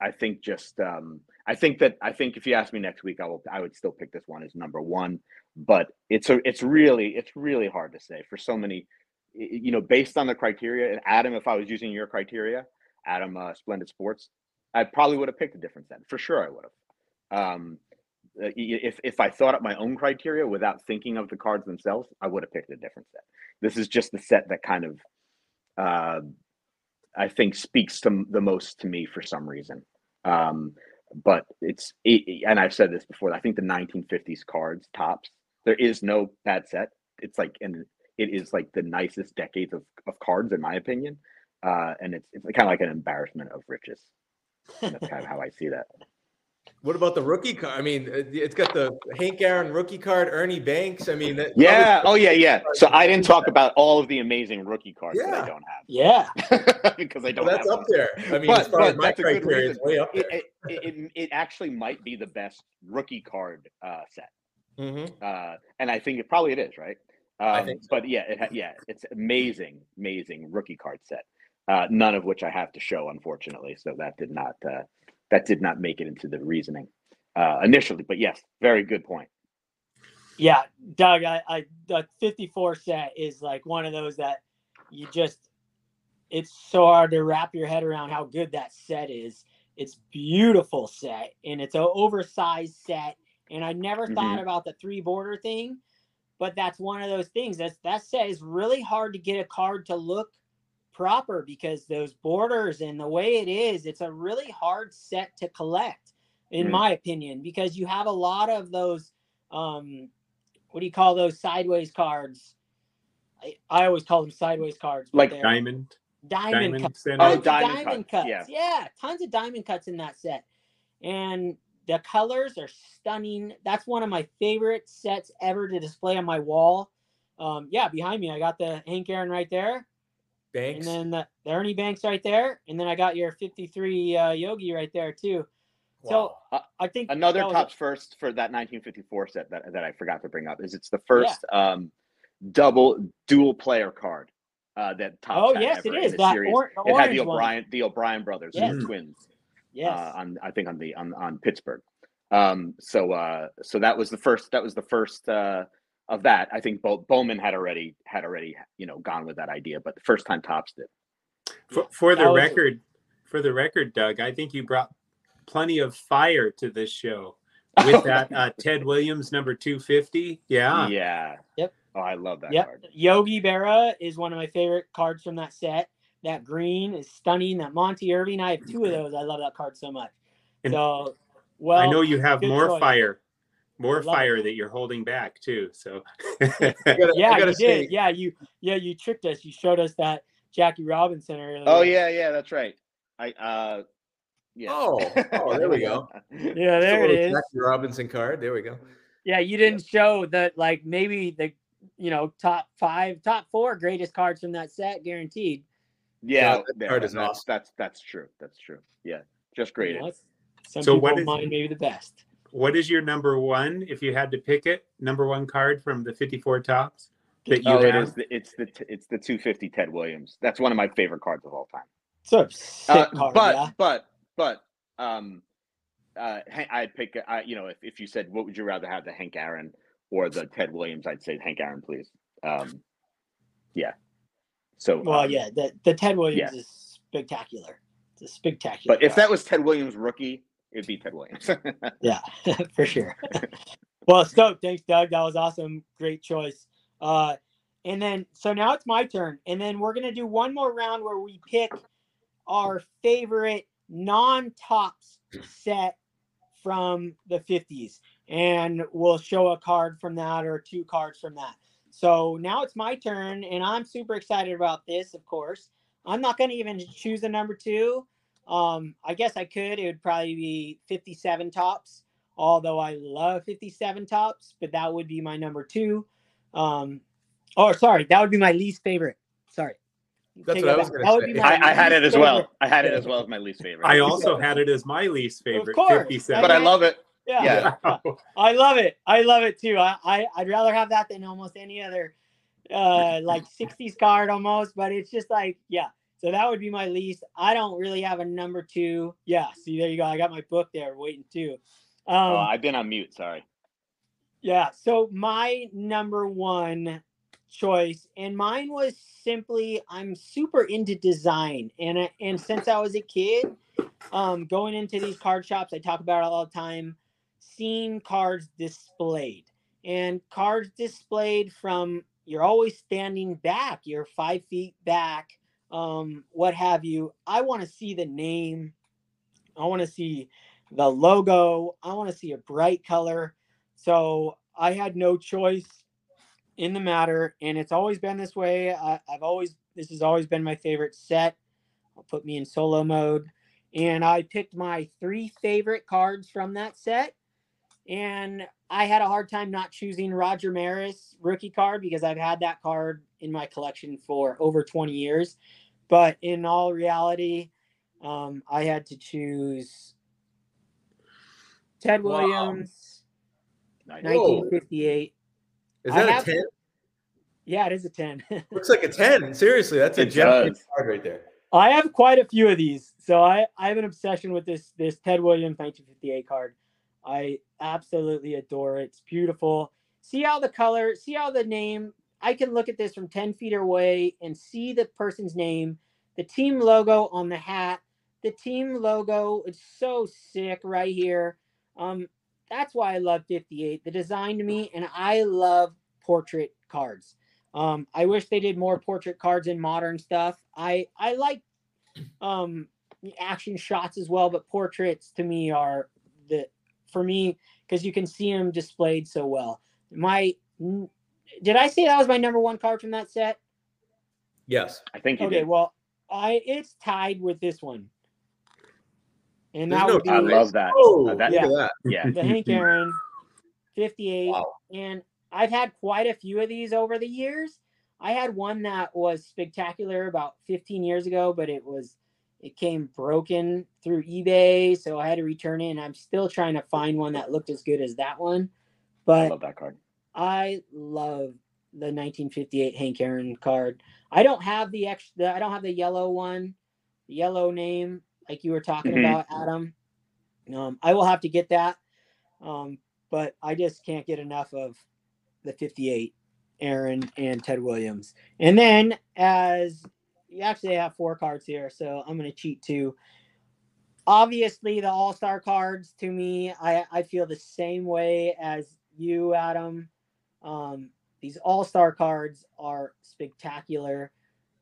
I think just um, I think that I think if you ask me next week, I will I would still pick this one as number one. But it's a it's really it's really hard to say for so many you know, based on the criteria, and Adam, if I was using your criteria, Adam, uh, Splendid Sports, I probably would have picked a different set. For sure, I would have. Um, if if I thought up my own criteria without thinking of the cards themselves, I would have picked a different set. This is just the set that kind of, uh, I think, speaks to the most to me for some reason. Um, but it's it, and I've said this before. I think the 1950s cards Topps. There is no bad set. It's like and it is like the nicest decades of, of cards in my opinion uh and it's it's kind of like an embarrassment of riches that's kind of how i see that What about the rookie card? I mean, it- it's got the Hank Aaron rookie card, Ernie Banks. I mean, that, Yeah. Oh yeah, yeah. So I didn't talk about all of the amazing rookie cards that I don't have. Yeah. because I don't that's have up them. there. I mean, But- as far but as my that's a good criteria, it's way up It, there. it, it, it actually might be the best rookie card uh, set, Mhm. uh, and I think it probably it is, right? Um, I think so. But yeah, it yeah, it's amazing, amazing rookie card set. Uh, none of which I have to show, unfortunately. So that did not uh, that did not make it into the reasoning uh, initially. But yes, very good point. Yeah, Doug, I, I the 54 set is like one of those that you just it's so hard to wrap your head around how good that set is. It's beautiful set and it's an oversized set. And I never thought about the three border thing, but that's one of those things. That's that set is really hard to get a card to look proper because those borders and the way it is, it's a really hard set to collect, in Mhm. my opinion, because you have a lot of those um what do you call those sideways cards? I, I always call them sideways cards. Like Diamond. diamond, Diamond cuts. Oh, diamond diamond cuts, cuts. yeah. Yeah. tons of diamond cuts in that set. And the colors are stunning. That's one of my favorite sets ever to display on my wall. Um, yeah, behind me, I got the Hank Aaron right there. Banks. And then the, the Ernie Banks right there. And then I got your 53 uh, Yogi right there, too. So Wow. I think Another Topps first for that 1954 set that, that I forgot to bring up is it's the first um, double dual player card uh, that Topps. Oh, yes, it is. That or- it had the one. O'Brien the O'Brien brothers, Yes. the twins. Yes. uh, on I think on the on on Pittsburgh. Um, so uh, so that was the first that was the first uh, of that. I think Bo- Bowman had already had already you know gone with that idea, but the first time Topps did. For, for the That was- record, for the record, Doug, I think you brought plenty of fire to this show with that uh, Ted Williams number 250. Yeah. Yeah. Yep. Oh, I love that Yep. card. Yogi Berra is one of my favorite cards from that set. That green is stunning. That Monte Irvin, I have two of those. I love that card so much. And So, well, I know you have more choice. fire, more Love it. fire that you're holding back too. So gotta, yeah, I you say, did. Yeah, you, yeah, you tricked us. You showed us that Jackie Robinson earlier. Oh yeah, yeah, that's right. I uh, yeah. Oh, oh, there we go. yeah, there it Little is. Jackie Robinson card. There we go. Yeah, you didn't show that like maybe the, you know, top five, top four greatest cards from that set, guaranteed. Yeah, that card is that's, awesome. that's that's true. That's true. Yeah, just You know, Some So people what is- mind maybe the best. What is your number one if you had to pick it? Number one card from the 54 Topps that you Oh, have? is. The, it's the t- it's the 250 Ted Williams. That's one of my favorite cards of all time. So sick Uh, card, but yeah. but but um, uh, I'd pick. I, you know, if, if you said what would you rather have, the Hank Aaron or the Ted Williams, I'd say Hank Aaron, please. Um, yeah. So Well, um, yeah, the, the Ted Williams yeah. is spectacular. It's a spectacular. But if that was Ted Williams rookie, it'd be Ted Williams. yeah, for sure. well, stoked. Thanks, Doug. That was awesome. Great choice. Uh, and then, so now it's my turn. And then we're going to do one more round where we pick our favorite non Topps set from the 50s. And we'll show a card from that or two cards from that. So now it's my turn. And I'm super excited about this, of course. I'm not going to even choose a number two. Um, I guess I could. It would probably be 57 Topps, although I love 57 Topps, but that would be my number two. Um, oh, sorry, that would be my least favorite. Sorry. That's Take what I was gonna That would say. be my I, I had it least as well. favorite. I had it as well as my least favorite. I also had it as my least favorite, course. 57. but I love it. Yeah, Yeah. yeah. I love it. I love it too. I, I I'd rather have that than almost any other uh like 60s card almost, but it's just like yeah. So that would be my least. I don't really have a number two. Yeah, see there you go. I got my book there waiting too. Um Oh, I've been on mute. Sorry. Yeah. So my number one choice, and mine was simply I'm super into design, and I- and since I was a kid, um, going into these card shops, I talk about it all the time, seeing cards displayed, and cards displayed from you're always standing back, you're five feet back, um, what have you. I want to see the name. I want to see the logo. I want to see a bright color. So I had no choice in the matter, and it's always been this way. I, I've always this has always been my favorite set. I'll put me in solo mode, and I picked my three favorite cards from that set. And I had a hard time not choosing Roger Maris rookie card because I've had that card in my collection for over 20 years. But in all reality, um, I had to choose Ted Williams, Nice. Whoa. 1958. Is I that have- a 10? Yeah, it is a 10. Looks like a 10. Seriously, that's a It gem card right there. I have quite a few of these. So I, I have an obsession with this this Ted Williams 1958 card. I absolutely adore it. It's beautiful. See how the color, see how the name, I can look at this from 10 feet away and see the person's name, the team logo on the hat. The team logo is so sick right here. Um, that's why I love 58. The design to me, and I love portrait cards. Um, I wish they did more portrait cards in modern stuff. I I like um action shots as well, but portraits to me are the for me because you can see them displayed so well. My did I say that was my number one card from that set? Yes. I think you Okay, did. well I it's tied with this one, and There's that no would be I love that. Oh, Uh, that- look at that. Yeah. the Hank Aaron 58. Wow. And I've had quite a few of these over the years. I had one that was spectacular about 15 years ago, but it was it came broken through eBay, so I had to return it and I'm still trying to find one that looked as good as that one. But I But love that card. I love the 1958 Hank Aaron card. I don't have the extra I don't have the yellow one, the yellow name like you were talking Mhm. about, Adam. Um, I will have to get that. Um, but I just can't get enough of the 58 Aaron and Ted Williams. And then as you actually have four cards here, so I'm going to cheat too. Obviously, the All Star cards to me, I, I feel the same way as you, Adam. Um, these All Star cards are spectacular.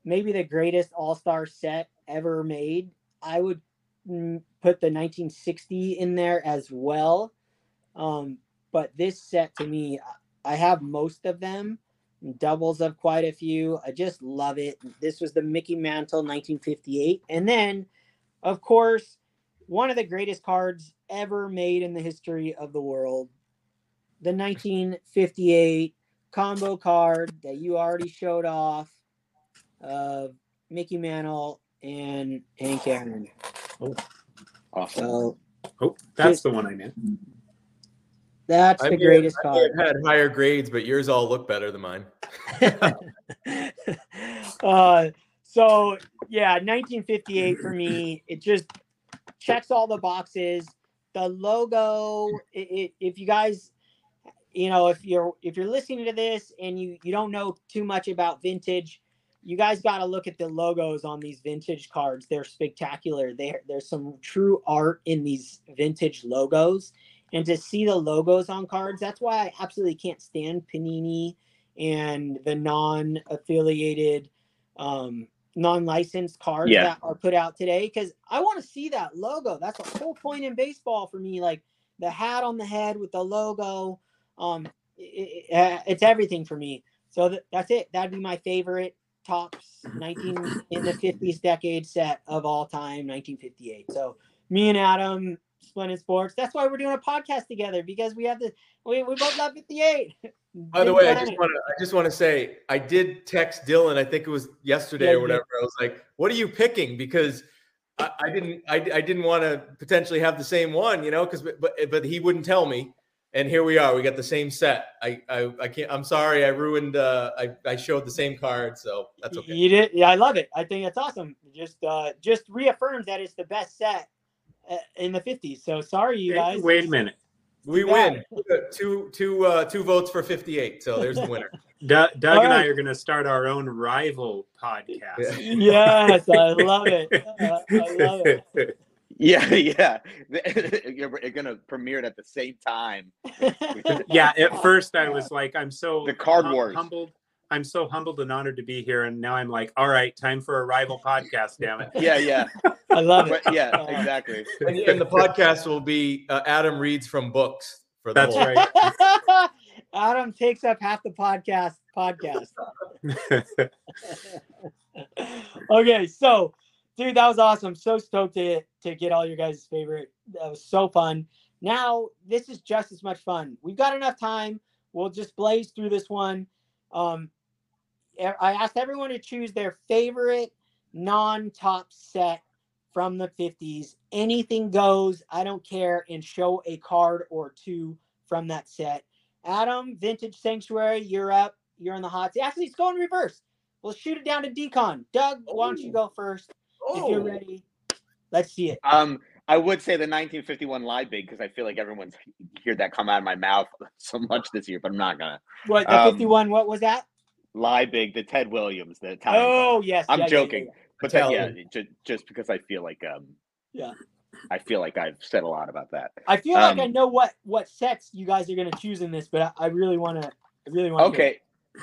Maybe the greatest All Star set ever made. I would mm, put the 1960 in there as well. Um, but this set to me, I have most of them, doubles of quite a few. I just love it. This was the Mickey Mantle 1958. And then, of course, one of the greatest cards ever made in the history of the world the 1958 combo card that you already showed off of Mickey Mantle and Hank Aaron. Oh, awesome. So Oh, that's the one I meant. that's I the may- greatest I may card. have had higher grades, but yours all look better than mine. uh, so yeah, 1958 for me, it just checks all the boxes. The logo, it, it, if you guys, you know, if you're if you're listening to this and you you don't know too much about vintage, you guys got to look at the logos on these vintage cards. They're spectacular. There there's some true art in these vintage logos. And to see the logos on cards, that's why I absolutely can't stand Panini and the non-affiliated um non-licensed cards Yeah. that are put out today because i want to see that logo that's the whole point in baseball for me like the hat on the head with the logo um it, it- uh, it's everything for me so th- that's it that'd be my favorite Topps 19 in the 50s decade set of all time 1958 so me and adam splendid sports that's why we're doing a podcast together because we have the we, we both love 58 By the way, I just want to I just want to say I did text Dylan. I think it was yesterday Yeah, or whatever. I was like, "What are you picking?" Because I, I didn't I, I didn't want to potentially have the same one, you know, because but but he wouldn't tell me. And here we are. We got the same set. I I, I can't. I'm sorry. I ruined. Uh, I I showed the same card, so that's okay. You did, yeah. I love it. I think that's awesome. Just, uh, just reaffirms that it's the best set uh, in the '50s. So sorry, you guys. Wait a minute. We Yeah. win. Two two uh, two votes for 58. So there's the winner. Doug, Doug All and I are going to start our own rival podcast. Yes, I love it. Uh, I love it. Yeah, yeah. You're, you're gonna premiere it at the same time. yeah, at first I was like, I'm so The Card hum- Wars. humbled. I'm so humbled and honored to be here, and now I'm like, all right, time for a rival podcast. Damn it! Yeah, yeah, I love it. but yeah, Uh, exactly. And, and the podcast will be uh, Adam reads from books for the That's whole. right. Adam takes up half the podcast. Podcast. okay, so dude, that was awesome. So stoked to to get all your guys' favorite. That was so fun. Now this is just as much fun. We've got enough time. We'll just blaze through this one. Um, I asked everyone to choose their favorite non-top set from the 50s. Anything goes. I don't care. And show a card or two from that set. Adam, Vintage Sanctuary, you're up. You're in the hot seat. Actually, it's going reverse. We'll shoot it down to DKahn. Doug, why don't you go first? If you're ready, let's see it. Um, I would say the 1951 lie big because I feel like everyone's heard that come out of my mouth so much this year, but I'm not gonna. What the um, 51? What was that? Lie big, the Ted Williams, the Italian. Oh yes, I'm yeah, yeah, joking. yeah, but then, yeah, just, just because I feel like um, Yeah. I feel like I've said a lot about that. I feel like I Um, know what what sets you guys are gonna choose in this, but I, I really want to. I really want. Okay,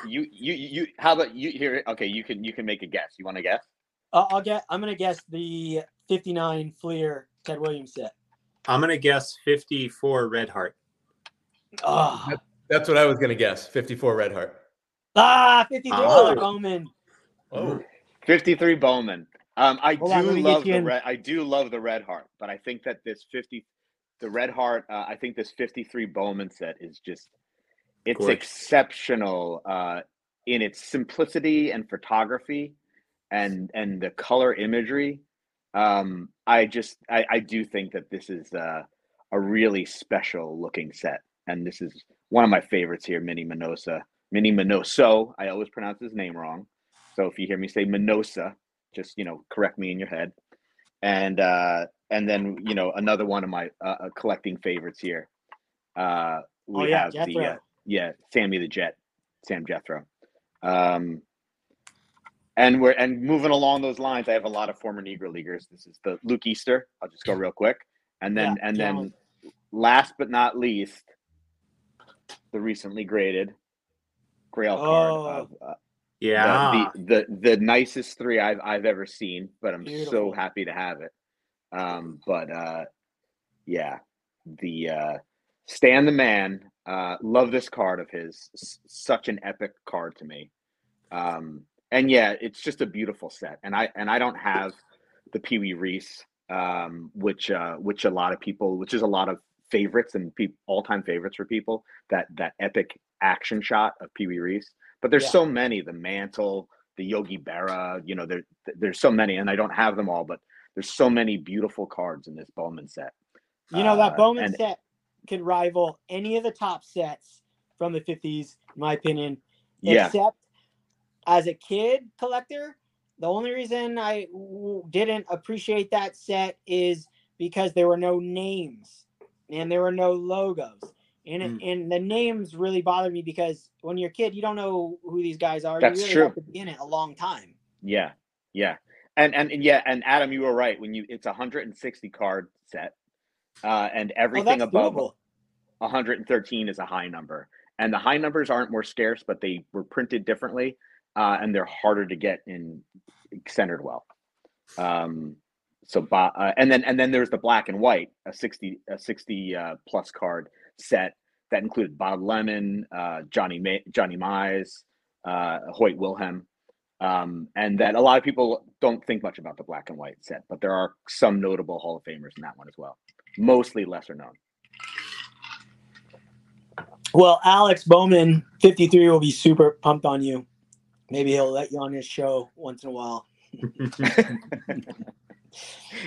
you you you. How about you here? Okay, you can you can make a guess. You want to guess? Uh, I'll get. I'm gonna guess the 59 Fleer Ted Williams set. I'm gonna guess 54 Red Heart. Oh. That's what I was gonna guess. 54 Red Heart. Ah, 53 Oh. Bowman. Oh, 53 Bowman. Um, I Hold do let me get love the in. red. I do love the Red Heart, but I think that this 50, the Red Heart. Uh, I think this 53 Bowman set is just, it's Gorgeous. exceptional uh, in its simplicity and photography, and and the color imagery. Um, I just, I, I do think that this is uh, a really special looking set, and this is one of my favorites here, Minnie Minosa. Minnie Minoso. I always pronounce his name wrong. So if you hear me say Minosa, just you know correct me in your head. And uh, and then you know another one of my uh, uh, collecting favorites here. Uh, we oh yeah, have the uh, yeah Sammy the Jet, Sam Jethroe. Um, and we're and moving along those lines, I have a lot of former Negro leaguers. This is the Luke Easter. I'll just go real quick, and then Yeah, and yeah. then last but not least, the recently graded Grail card Oh. of uh, Yeah. the, the the the nicest three I've I've ever seen, but I'm so happy to have it. Um, but uh, yeah, the uh, Stan the Man, uh, love this card of his. S- such an epic card to me. Um, and yeah, it's just a beautiful set. And I and I don't have the Pee Wee Reese, um, which uh, which a lot of people, which is a lot of favorites and pe- all time favorites for people. That that epic action shot of Pee Wee Reese. But there's Yeah. so many. The Mantle, the Yogi Berra. You know, there there's so many, and I don't have them all, but there's so many beautiful cards in this Bowman set. You know that Uh, Bowman and- set could rival any of the top sets from the 50s, in my opinion. Yeah. Except as a kid collector, the only reason I w- didn't appreciate that set is because there were no names and there were no logos. And it, Mm. and the names really bothered me because when you're a kid, you don't know who these guys are. That's you really true. have to be in it a long time. Yeah, yeah, and, and and yeah, and Adam, you were right when you it's a 160 card set, uh, and Oh, everything that's above doable. 113 is a high number, and the high numbers aren't more scarce, but they were printed differently, uh, and they're harder to get in centered well. Um, so, uh, and then and then there's the black and white, a 60 a 60 uh, plus card set that included Bob Lemon, uh, Johnny May, Johnny Mize, uh, Hoyt Wilhelm. Um, and that a lot of people don't think much about the black and white set, but there are some notable Hall of Famers in that one as well. Mostly lesser known. Well, Alex Bowman, 53, will be super pumped on you. Maybe he'll let you on his show once in a while.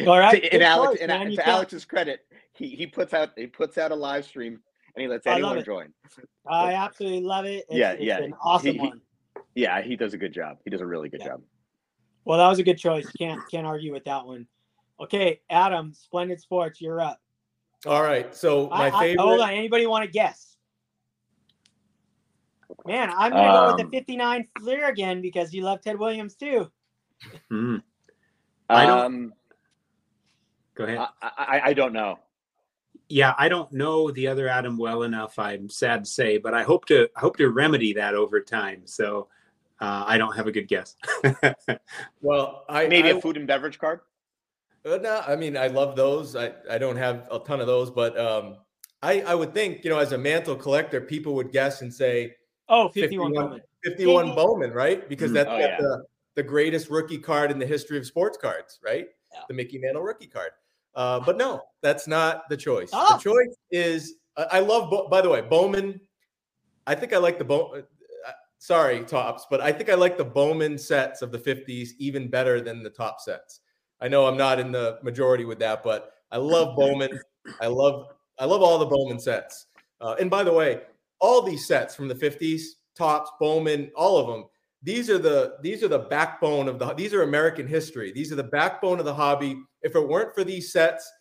All right. to, good in Alex, choice, in, man. To Alex's credit, he, he puts out he puts out a live stream and he lets I anyone join. I absolutely love it. It's, Yeah, it's yeah. an awesome He- he- one. Yeah, he does a good job. He does a really good Yeah. job. Well, that was a good choice. Can't can't argue with that one. Okay, Adam, Splendid Sports, you're up. all right. So my I- favorite. hold on. Anybody want to guess? Man, I'm gonna go with Um, the 59 Fleer again because you love Ted Williams too. Mm, I don't- Um, Go ahead. I, I, I don't know. yeah, I don't know the other Adam well enough. I'm sad to say, but I hope to I hope to remedy that over time. So uh, I don't have a good guess. Well, I Maybe I, a food and beverage card. Uh, no, I mean I love those. I, I don't have a ton of those, but um, I I would think you know as a mantle collector, people would guess and say Oh, 51 51 Bowman. 51 Mhm. Bowman, right? Because Mm. that's Oh, got yeah. the the greatest rookie card in the history of sports cards, right? Yeah. The Mickey Mantle rookie card. Uh, but no, that's not the choice. Oh. The choice is I I love. Bo- By the way, Bowman. I think I like the Bowman. Sorry, Topps, but I think I like the Bowman sets of the 50s even better than the top sets. I know I'm not in the majority with that, but I love Bowman. I love I love all the Bowman sets. Uh, and by the way, all these sets from the 50s, Topps, Bowman, all of them. These are the these are the backbone of the these are American history. These are the backbone of the hobby. If it weren't for these sets,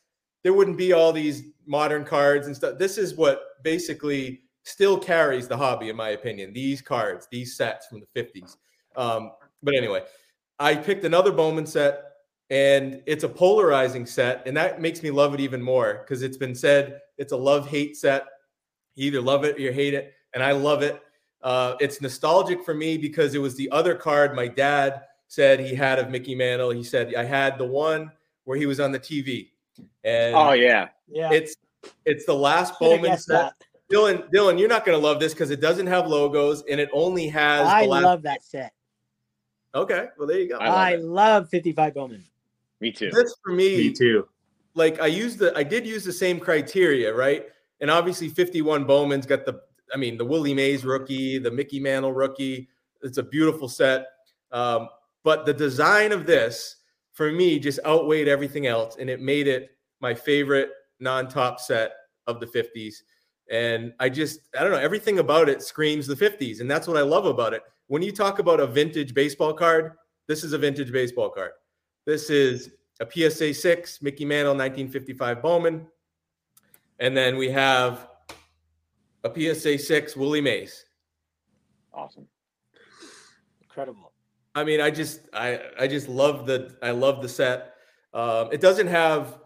there wouldn't be all these modern cards and stuff. This is what basically still carries the hobby, in my opinion. These cards, these sets from the 50s. Um, but anyway, I picked another Bowman set, and it's a polarizing set, and that makes me love it even more because it's been said it's a love hate set. You either love it or you hate it, and I love it. Uh, it's nostalgic for me because it was the other card my dad said he had of Mickey Mantle. He said I had the one where he was on the TV, and oh yeah, Yeah. it's it's the last Should've Bowman set. that. Dylan, Dylan, you're not going to love this because it doesn't have logos and it only has. I the last... love that set. Okay, well there you go. I love I it. love 55 Bowman. me too. This for me, Me too. like I used the, I did use the same criteria, right? And obviously, 51 Bowman's got the, I mean, the Willie Mays rookie, the Mickey Mantle rookie. It's a beautiful set, um, but the design of this for me just outweighed everything else, and it made it my favorite non-top set of the 50s. And I just, I don't know, everything about it screams the 50s. And that's what I love about it. When you talk about a vintage baseball card, this is a vintage baseball card. This is a PSA 6, Mickey Mantle, 1955 Bowman. And then we have a PSA 6, Willie Mays. Awesome. Incredible. I mean, I just, I, I just love the, I love the set. Um, it doesn't have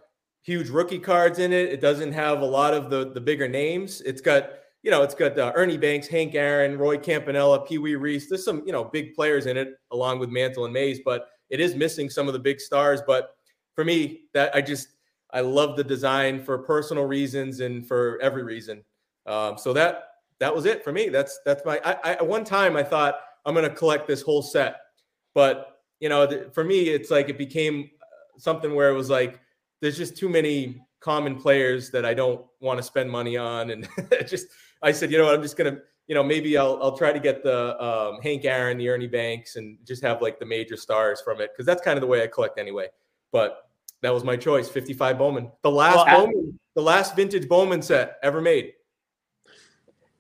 huge rookie cards in it. It doesn't have a lot of the the bigger names. It's got you know, it's got uh, Ernie Banks, Hank Aaron, Roy Campanella, Pee Wee Reese. There's some you know big players in it along with Mantle and Mays, but it is missing some of the big stars. But for me, that I just I love the design for personal reasons and for every reason. Um, so that that was it for me. That's that's my. I, I at one time I thought I'm to collect this whole set, but you know, th- for me, it's like it became something where it was like there's just too many common players that I don't want to spend money on, and just I said, you know what, I'm just gonna, you know, maybe I'll I'll try to get the um, Hank Aaron, the Ernie Banks, and just have like the major stars from it because that's kind of the way I collect anyway. But that was my choice, 55 Bowman, the last Well, I- Bowman, the last vintage Bowman set ever made.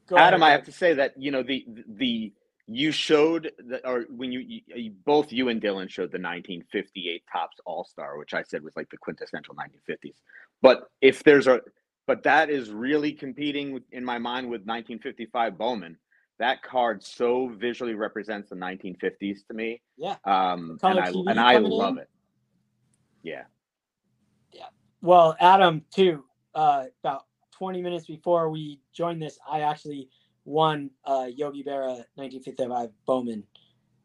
Go Adam, I have to say that you know the the you showed that, or when you, you, you both you and Dylan showed the 1958 Topps All Star, which I said was like the quintessential 1950s. But if there's a but that is really competing in my mind with 1955 Bowman. That card so visually represents the 1950s to me, Yeah. um, and I and I love in. it. Yeah, Well, Adam, too, uh, about 20 minutes before we joined this, I actually won uh, Yogi Berra 1955 Bowman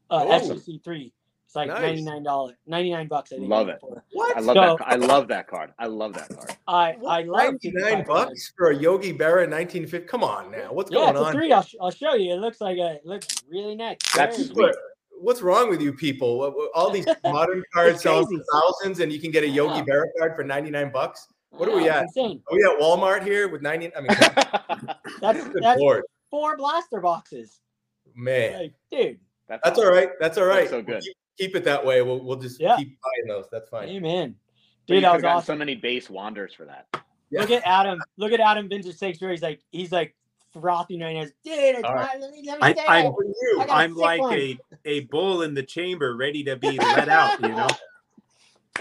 uh, Oh. SGC3. It's like Nice. $99, 99 bucks, I think. Love it. went. What? I love So- that. I love that card. I love that card. I, I love 99 55 Bowman. bucks for a Yogi Berra 1950. Come on now, what's Yeah, going it's a on? three. I'll, sh- I'll show you. It looks like a, it looks really nice. That's Very sweet. What- What's wrong with you people? What- what- All these modern cards It's selling for thousands, and you can get a Yogi Yeah. Berra card for 99 bucks. What are we at? it's Insane. Are we at Walmart here with 90? I mean, That's, that's lord, four blaster boxes. man. Like, dude, That's, That's awesome. all right. That's all right. That's so good. Keep, keep it that way. We'll, we'll just Yeah. keep buying those. That's fine. amen. But you Dude, that was awesome. so many base wanders for that. Yeah. Look at Adam. Look at Adam Vintage Six where he's like he's like frothing right now. Dude, it's All right. my, let me, let me I- say I'm- it. You. I got a I'm like one. a a bull in the chamber, ready to be let out. You know.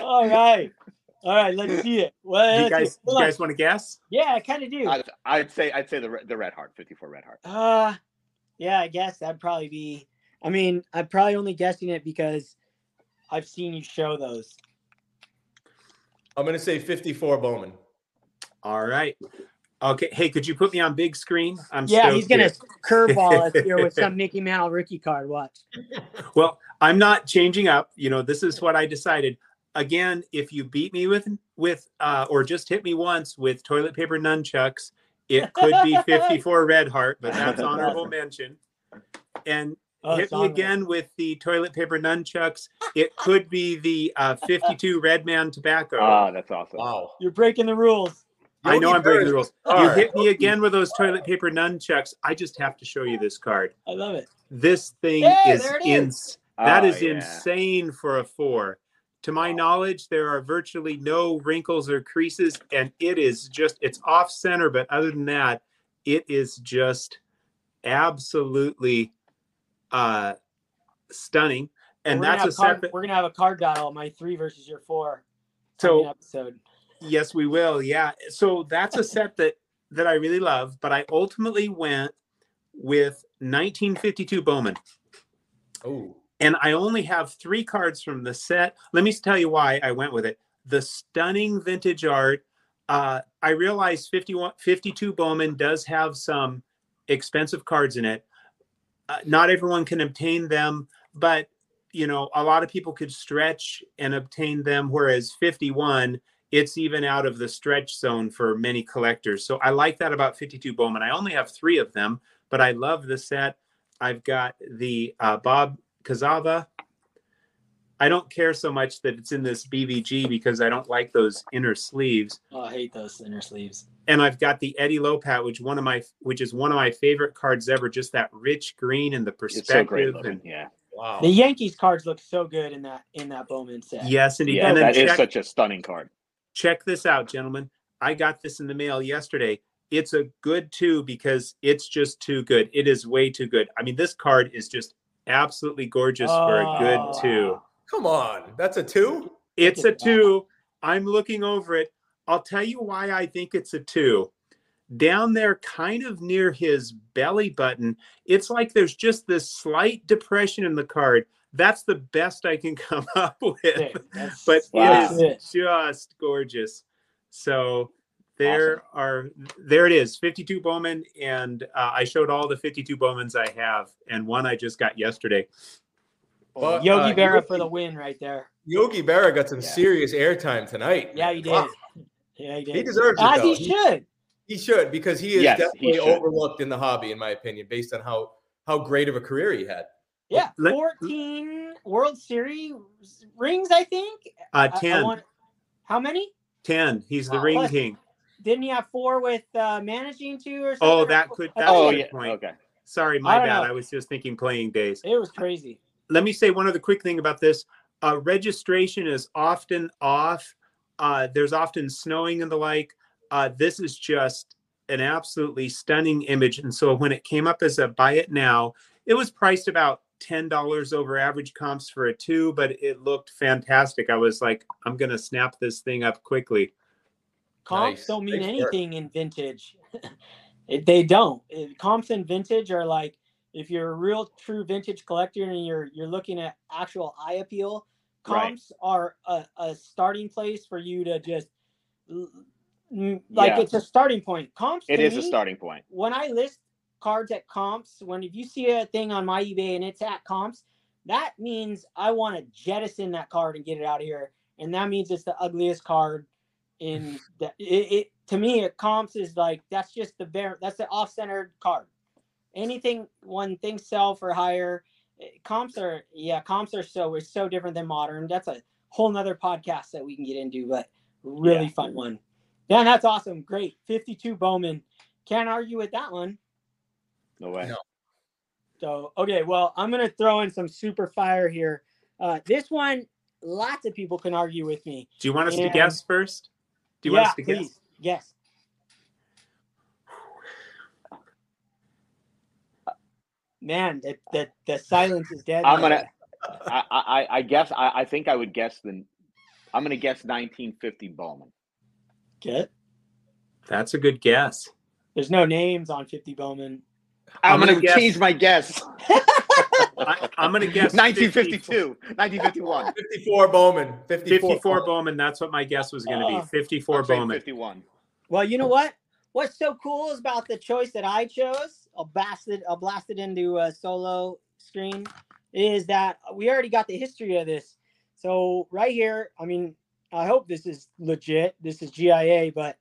All right. All right, let's see it. Well, you let's see guys, it. do Hold you guys want to guess? Yeah, I kind of do. I'd, I'd say I'd say the the red heart, 54 red heart. Uh, yeah, I guess that'd probably be. I mean, I'm probably only guessing it because I've seen you show those. I'm going to say 54 Bowman. All right. Okay. Hey, could you put me on big screen? I'm yeah, he's gonna curveball us here with some Mickey Mantle rookie card. Watch. Well, I'm not changing up. You know, this is what I decided. Again, if you beat me with with uh, or just hit me once with toilet paper nunchucks, it could be 54 red heart, but that's honorable mention. And Oh, hit me on there. again with the toilet paper nunchucks. It could be the uh, 52 Redman tobacco. Oh, that's awesome. Wow. You're breaking the rules. I know I'm breaking the rules. is You a hit me again with those toilet paper nunchucks. I just have to show you this card. I love it. This thing Hey, is, there it ins- that Oh, is yeah. insane for a four. To my knowledge, there are virtually no wrinkles or creases, and it is just it's off center. But other than that, it is just absolutely uh stunning. And we're that's a card, separate. We're gonna have a card battle, my three versus your four. coming So episode. Yes, we will. Yeah. So that's a set that that I really love, but I ultimately went with 1952 Bowman. Oh, And I only have 3 cards from the set. Let me tell you why I went with it. The stunning vintage art. Uh, I realize 51 52 Bowman does have some expensive cards in it. Uh, not everyone can obtain them, but you know, a lot of people could stretch and obtain them whereas 51 it's even out of the stretch zone for many collectors. So I like that about 52 Bowman. I only have three of them, but I love the set. I've got the uh, Bob Kuzava. I don't care so much that it's in this BVG because I don't like those inner sleeves. Oh, I hate those inner sleeves. And I've got the Eddie Lopat, which one of my which is one of my favorite cards ever. Just that rich green and the It's so great perspective. looking. and Yeah. wow. The Yankees cards look so good in that in that Bowman set. yes, indeed. Yeah, and then that is check, such a stunning card. Check this out, gentlemen. I got this in the mail yesterday. It's a good two because it's just too good. It is way too good. I mean, this card is just absolutely gorgeous for a good Oh. two. Come on, that's a two. It's a two. I'm looking over it. I'll tell you why I think it's a two. Down there, kind of near his belly button, it's like there's just this slight depression in the card. That's the best I can come up with. Sick. That's- but Wow. it is just gorgeous. So there are there it is 52 bowman and uh, i showed all the 52 bowmans i have and one i just got yesterday But, Yogi uh, Berra Yogi- for the win right there. Yogi Berra got some Yeah. serious airtime tonight. Yeah, he did. Wow. Yeah, he did. He deserves it. As though. he should. He should because he is Yes, definitely should. overlooked in the hobby, in my opinion, based on how how great of a career he had. Yeah, Let- 14 World Series rings, I think. uh I- I 10 want- how many? 10 he's the Wow. ring Plus- king Didn't he have four with uh, managing two or something? oh that could I that's Oh yeah. point Okay. sorry my don't bad know. i was just thinking playing days It was crazy. let me say one other quick thing about this. Uh, registration is often off. Uh, there's often snowing and the like. Uh, this is just an absolutely stunning image. And so when it came up as a buy it now, it was priced about ten dollars over average comps for a two, but it looked fantastic. I was like, I'm gonna snap this thing up quickly. Comps Nice. don't mean Nice work. anything in vintage. They don't. Uh, comps in vintage are like if you're a real true vintage collector and you're you're looking at actual eye appeal, Right. comps are a, a starting place for you to just like Yeah. it's a starting point. Comps It is to is a starting point. when I list cards at comps, when if you see a thing on my eBay and it's at comps, that means I want to jettison that card and get it out of here. And that means it's the ugliest card in the it, it to me it comps is like that's just the bare that's the off-centered card. Anything when things sell for higher, eh, comps are yeah, comps are so it's so different than modern. That's a whole nother podcast that we can get into, but really Yeah. fun one. Yeah, that's awesome. Great. 52 Bowman. Can't argue with that one. No way. No. So, okay, well, I'm going to throw in some super fire here. Uh, this one, lots of people can argue with me. Do you want us Yeah. to guess first? Do you yeah, want us to guess? Yes. Man, the, the, the silence is dead. I'm gonna. I, I I guess I, I think I would guess the. I'm gonna guess 1950 Bowman. Get. That's a good guess. There's no names on 50 Bowman. I'm, I'm gonna, gonna guess- change my guess. I, I'm gonna guess 1952, 1951. 54 Bowman. 54, 54 Bowman. That's what my guess was going to Oh. be. Ah, 54 I'm Bowman. 51. Well, you know what? What's so cool is about the choice that I chose. I'll blast it. I'll blast it into a solo screen. Is that we already got the history of this. So right here, I mean, I hope this is legit. This is GIA, but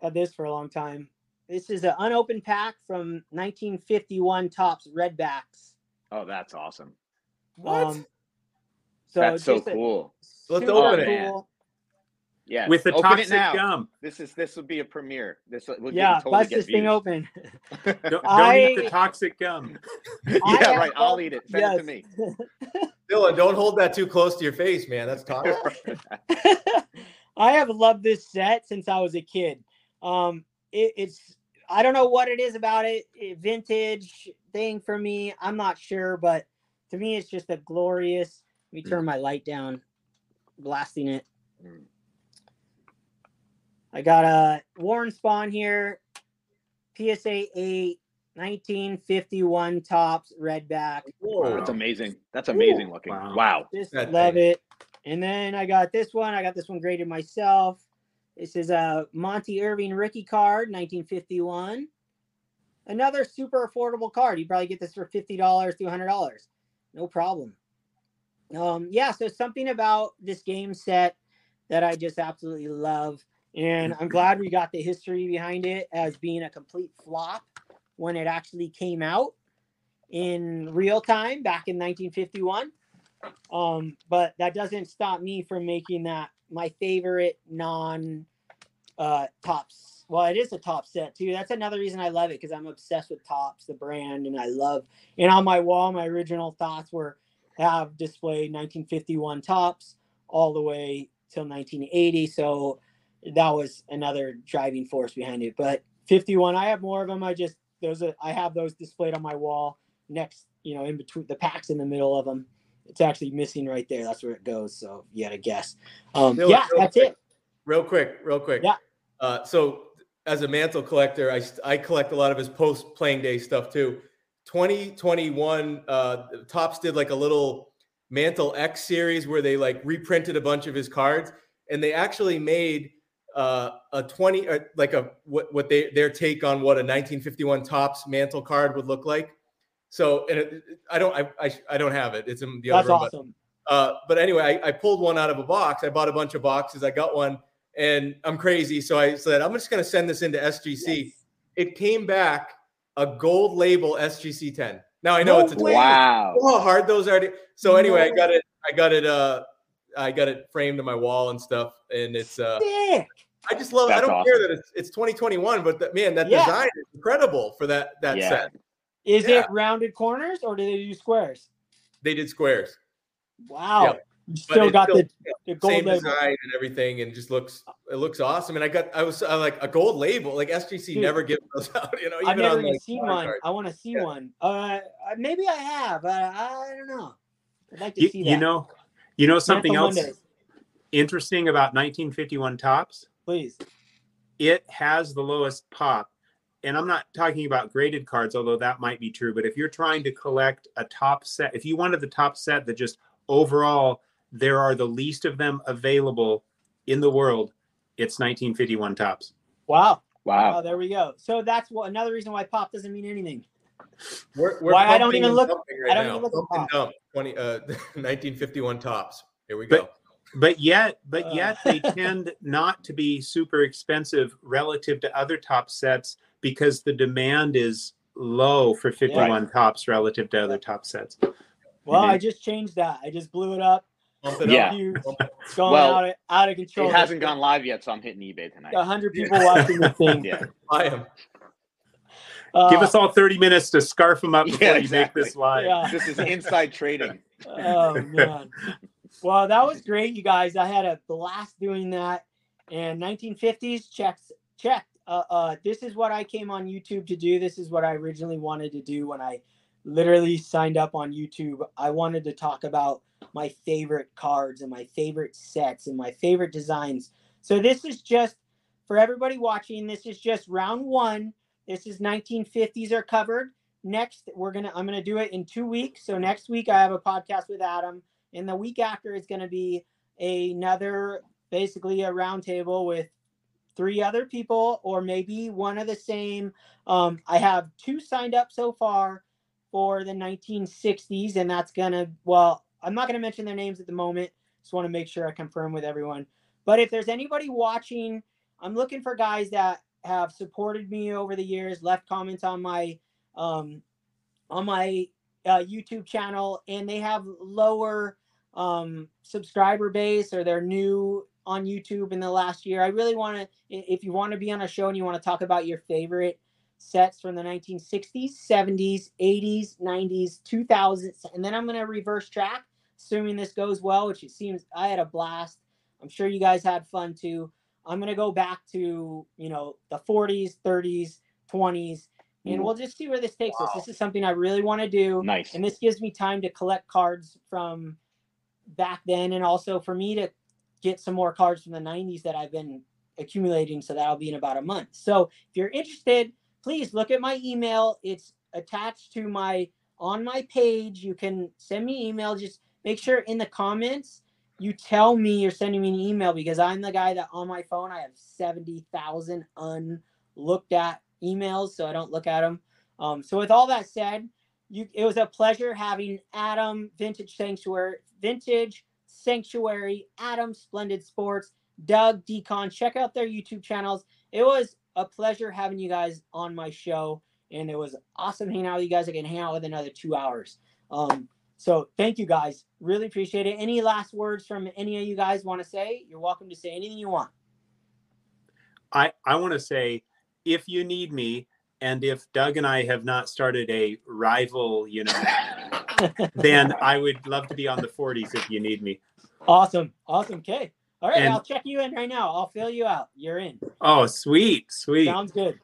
had this for a long time. This is an unopened pack from 1951 Topps Redbacks. Oh, that's awesome. What? Um, so that's so cool. Let's super open it. cool- Yeah. with the open toxic it now. gum. This is this would be a premiere. This would would Yeah, totally bust get this thing open. Don't, don't eat the toxic gum. yeah, I have right. I'll eat it. Send it to me. Dylan, don't hold that too close to your face, man. That's toxic. I have loved this set since I was a kid. Um, it, it's I don't know what it is about it, it, vintage thing for me. I'm not sure, but to me, it's just a glorious. Let me turn mm. my light down, blasting it. Mm. I got uh, a Warren Spahn here, PSA 8, 1951 Topps, red back. Whoa. That's amazing. That's amazing looking. Wow. Wow. Just That love thing. it. And then I got this one. I got this one graded myself. This is a Monte Irvin rookie card, 1951. Another super affordable card. You probably get this for fifty dollars to hundred dollars, no problem. Um, yeah. So something about this game set that I just absolutely love, and I'm glad we got the history behind it as being a complete flop when it actually came out in real time back in 1951 um but that doesn't stop me from making that my favorite non uh Topps. Well it is a top set too. That's another reason i love it because i'm obsessed with Topps the brand and i love and on my wall my original thoughts were have displayed 1951 Topps all the way till 1980 so that was another driving force behind it. But 51 i have more of them i just those are i have those displayed on my wall next you know in between the packs in the middle of them it's actually missing right there. That's where it goes. So you got to guess. Um, Dylan, yeah, real that's quick. it. Real quick, real quick. Yeah. Uh, so as a mantle collector, I I collect a lot of his post playing day stuff too. 2021, uh, Topps did like a little Mantle X series where they like reprinted a bunch of his cards, and they actually made uh, a 20 uh, like a what what they their take on what a 1951 Topps Mantle card would look like. So and it, I don't I, I I don't have it. It's in the That's other room, but- awesome. uh, but anyway, I, I pulled one out of a box. I bought a bunch of boxes. I got one, and I'm crazy. So I said, I'm just going to send this into SGC. Yes. It came back a gold label SGC 10. Now I know No it's a way. Wow. Oh, how hard those are. To, so anyway, I got it. I got it. Uh, I got it framed to my wall and stuff. And it's. Uh, Sick. I just love. I don't care that it's, it's 2021, but that, man, that Yeah. design is incredible for that that Yeah. set. Is Yeah. it rounded corners or do they do squares? They did squares. Wow. Yeah. You still got still- the, the gold same label. design and everything, and just looks it looks awesome. And I got I was uh, like a gold label, like SGC Dude. never gives those out, you know. Even I've never on like, seen one. cards. I want to see Yeah. one. Uh, maybe I have. Uh, I don't know. I'd like to You, see that. you know, you know something else Mondays, interesting about 1951 Topps. please. It has the lowest pop, and I'm not talking about graded cards, although that might be true. But if you're trying to collect a top set, if you wanted the top set that just overall there are the least of them available in the world, it's 1951 Topps. Wow. Wow. Oh, there we go. So that's what another reason why pop doesn't mean anything. We're, we're Why I don't even look- dumping I don't now. even look at pop. 20 uh 1951 Topps. Here we go. but yet but Uh. yet they tend not to be super expensive relative to other top sets because the demand is low for 51 Topps relative to other top sets Well. I just changed that. I just blew it up. It Yeah. up. Huge. Pump it- It's going Well, out, of, out of control. It hasn't gone live yet, so I'm hitting eBay tonight. A hundred people watching the thing. Yeah. I am. Uh, give us all 30 minutes to scarf them up Yeah, before you make this live Yeah. This is inside trading. oh man. Well, that was great, you guys. I had a blast doing that. And 1950s checks checked. Uh, uh, this is what I came on YouTube to do. This is what I originally wanted to do when I literally signed up on YouTube. I wanted to talk about my favorite cards and my favorite sets and my favorite designs. So this is just for everybody watching. This is just round one. This is 1950s are covered. Next, we're gonna I'm gonna do it in two weeks. So next week I have a podcast with Adam, and the week after is gonna be another basically a roundtable with three other people or maybe one of the same. Um, I have two signed up so far for the 1960s, and that's gonna well, I'm not gonna mention their names at the moment. Just want to make sure I confirm with everyone. But if there's anybody watching, I'm looking for guys that have supported me over the years, left comments on my um, on my uh, YouTube channel and they have lower um, subscriber base or they're new on YouTube in the last year. I really want to, if you want to be on a show and you want to talk about your favorite sets from the 1960s, 70s, 80s, 90s, 2000s, and then I'm going to reverse track, assuming this goes well, which it seems I had a blast. I'm sure you guys had fun too. I'm going to go back to, you know, the 40s, 30s, 20s, and Mm. we'll just see where this takes us. This is something I really want to do. Nice. And this gives me time to collect cards from back then and also for me to get some more cards from the 90s that I've been accumulating. So that'll be in about a month. So if you're interested, please look at my email. It's attached to my on my page. You can send me email. Just make sure in the comments you tell me you're sending me an email because I'm the guy that on my phone I have 70,000 unlooked at emails, so I don't look at them. Um, so with all that said, you it was a pleasure having Adam Vintage Sanctuary, Vintage Sanctuary, Adam Splendid Sports, Doug DKahn. Check out their YouTube channels. It was a pleasure having you guys on my show, and it was awesome hanging out with you guys. I can hang out with another two hours. Um, so thank you guys. Really appreciate it. Any last words from any of you guys want to say? You're welcome to say anything you want. I, I want to say if you need me and if Doug and I have not started a rival, you know, then I would love to be on the 40s if you need me. Awesome. Awesome. Okay. All right. And- I'll check you in right now. I'll fill you out. You're in. Oh, sweet, sweet. Sounds good.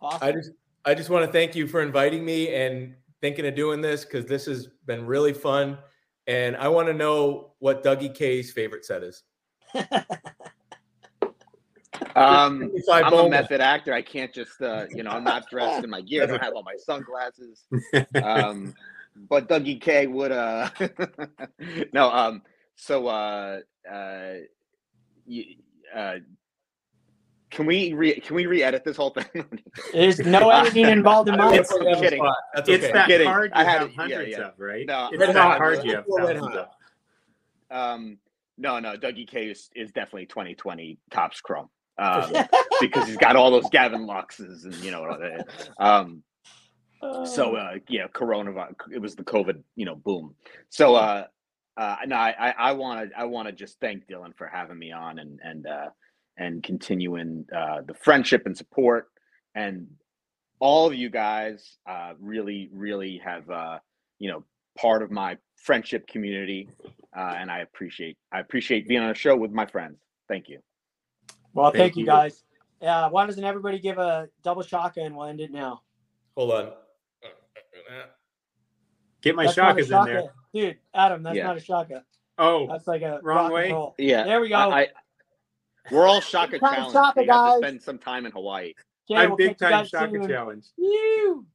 Awesome. I just I just want to thank you for inviting me and thinking of doing this because this has been really fun. And I want to know what Dougie K's favorite set is. Um, I'm a method actor. I can't just, uh, you know, I'm not dressed in my gear. I don't have all my sunglasses. Um, but Dougie K would, uh, no. Um, so, uh, uh, you, uh, can we re can we re-edit this whole thing? There's no editing involved in I don't mine. wanna put you on the kidding. spot. That's It's okay. that Kidding. card I you had have it. Hundreds yeah. of, right? No, it's that hot. card you have Red of. um, no, no. Dougie K is, is definitely 2020 Topps Chrome. Um, because he's got all those Gavin Luxes and you know, uh, um, so Oh. uh yeah coronavirus it was the covid you know boom so uh uh no i i want to i want to just thank dylan for having me on and and uh and continuing uh the friendship and support and all of you guys uh really really have uh you know part of my friendship community uh and i appreciate i appreciate being on a show with my friends thank you well, thank, Thank you you. guys. Yeah. Why doesn't everybody give a double shaka and we'll end it now? Hold on. Get my That's shakas in there. Shaka. Dude, Adam, that's Yeah. not a shaka. Oh, That's like a Wrong rock way? roll. yeah There we go. I, I we're all shaka challenge shaka, we have to spend some time in hawaii Okay, I'm we'll big time shaka soon. challenge. Woo!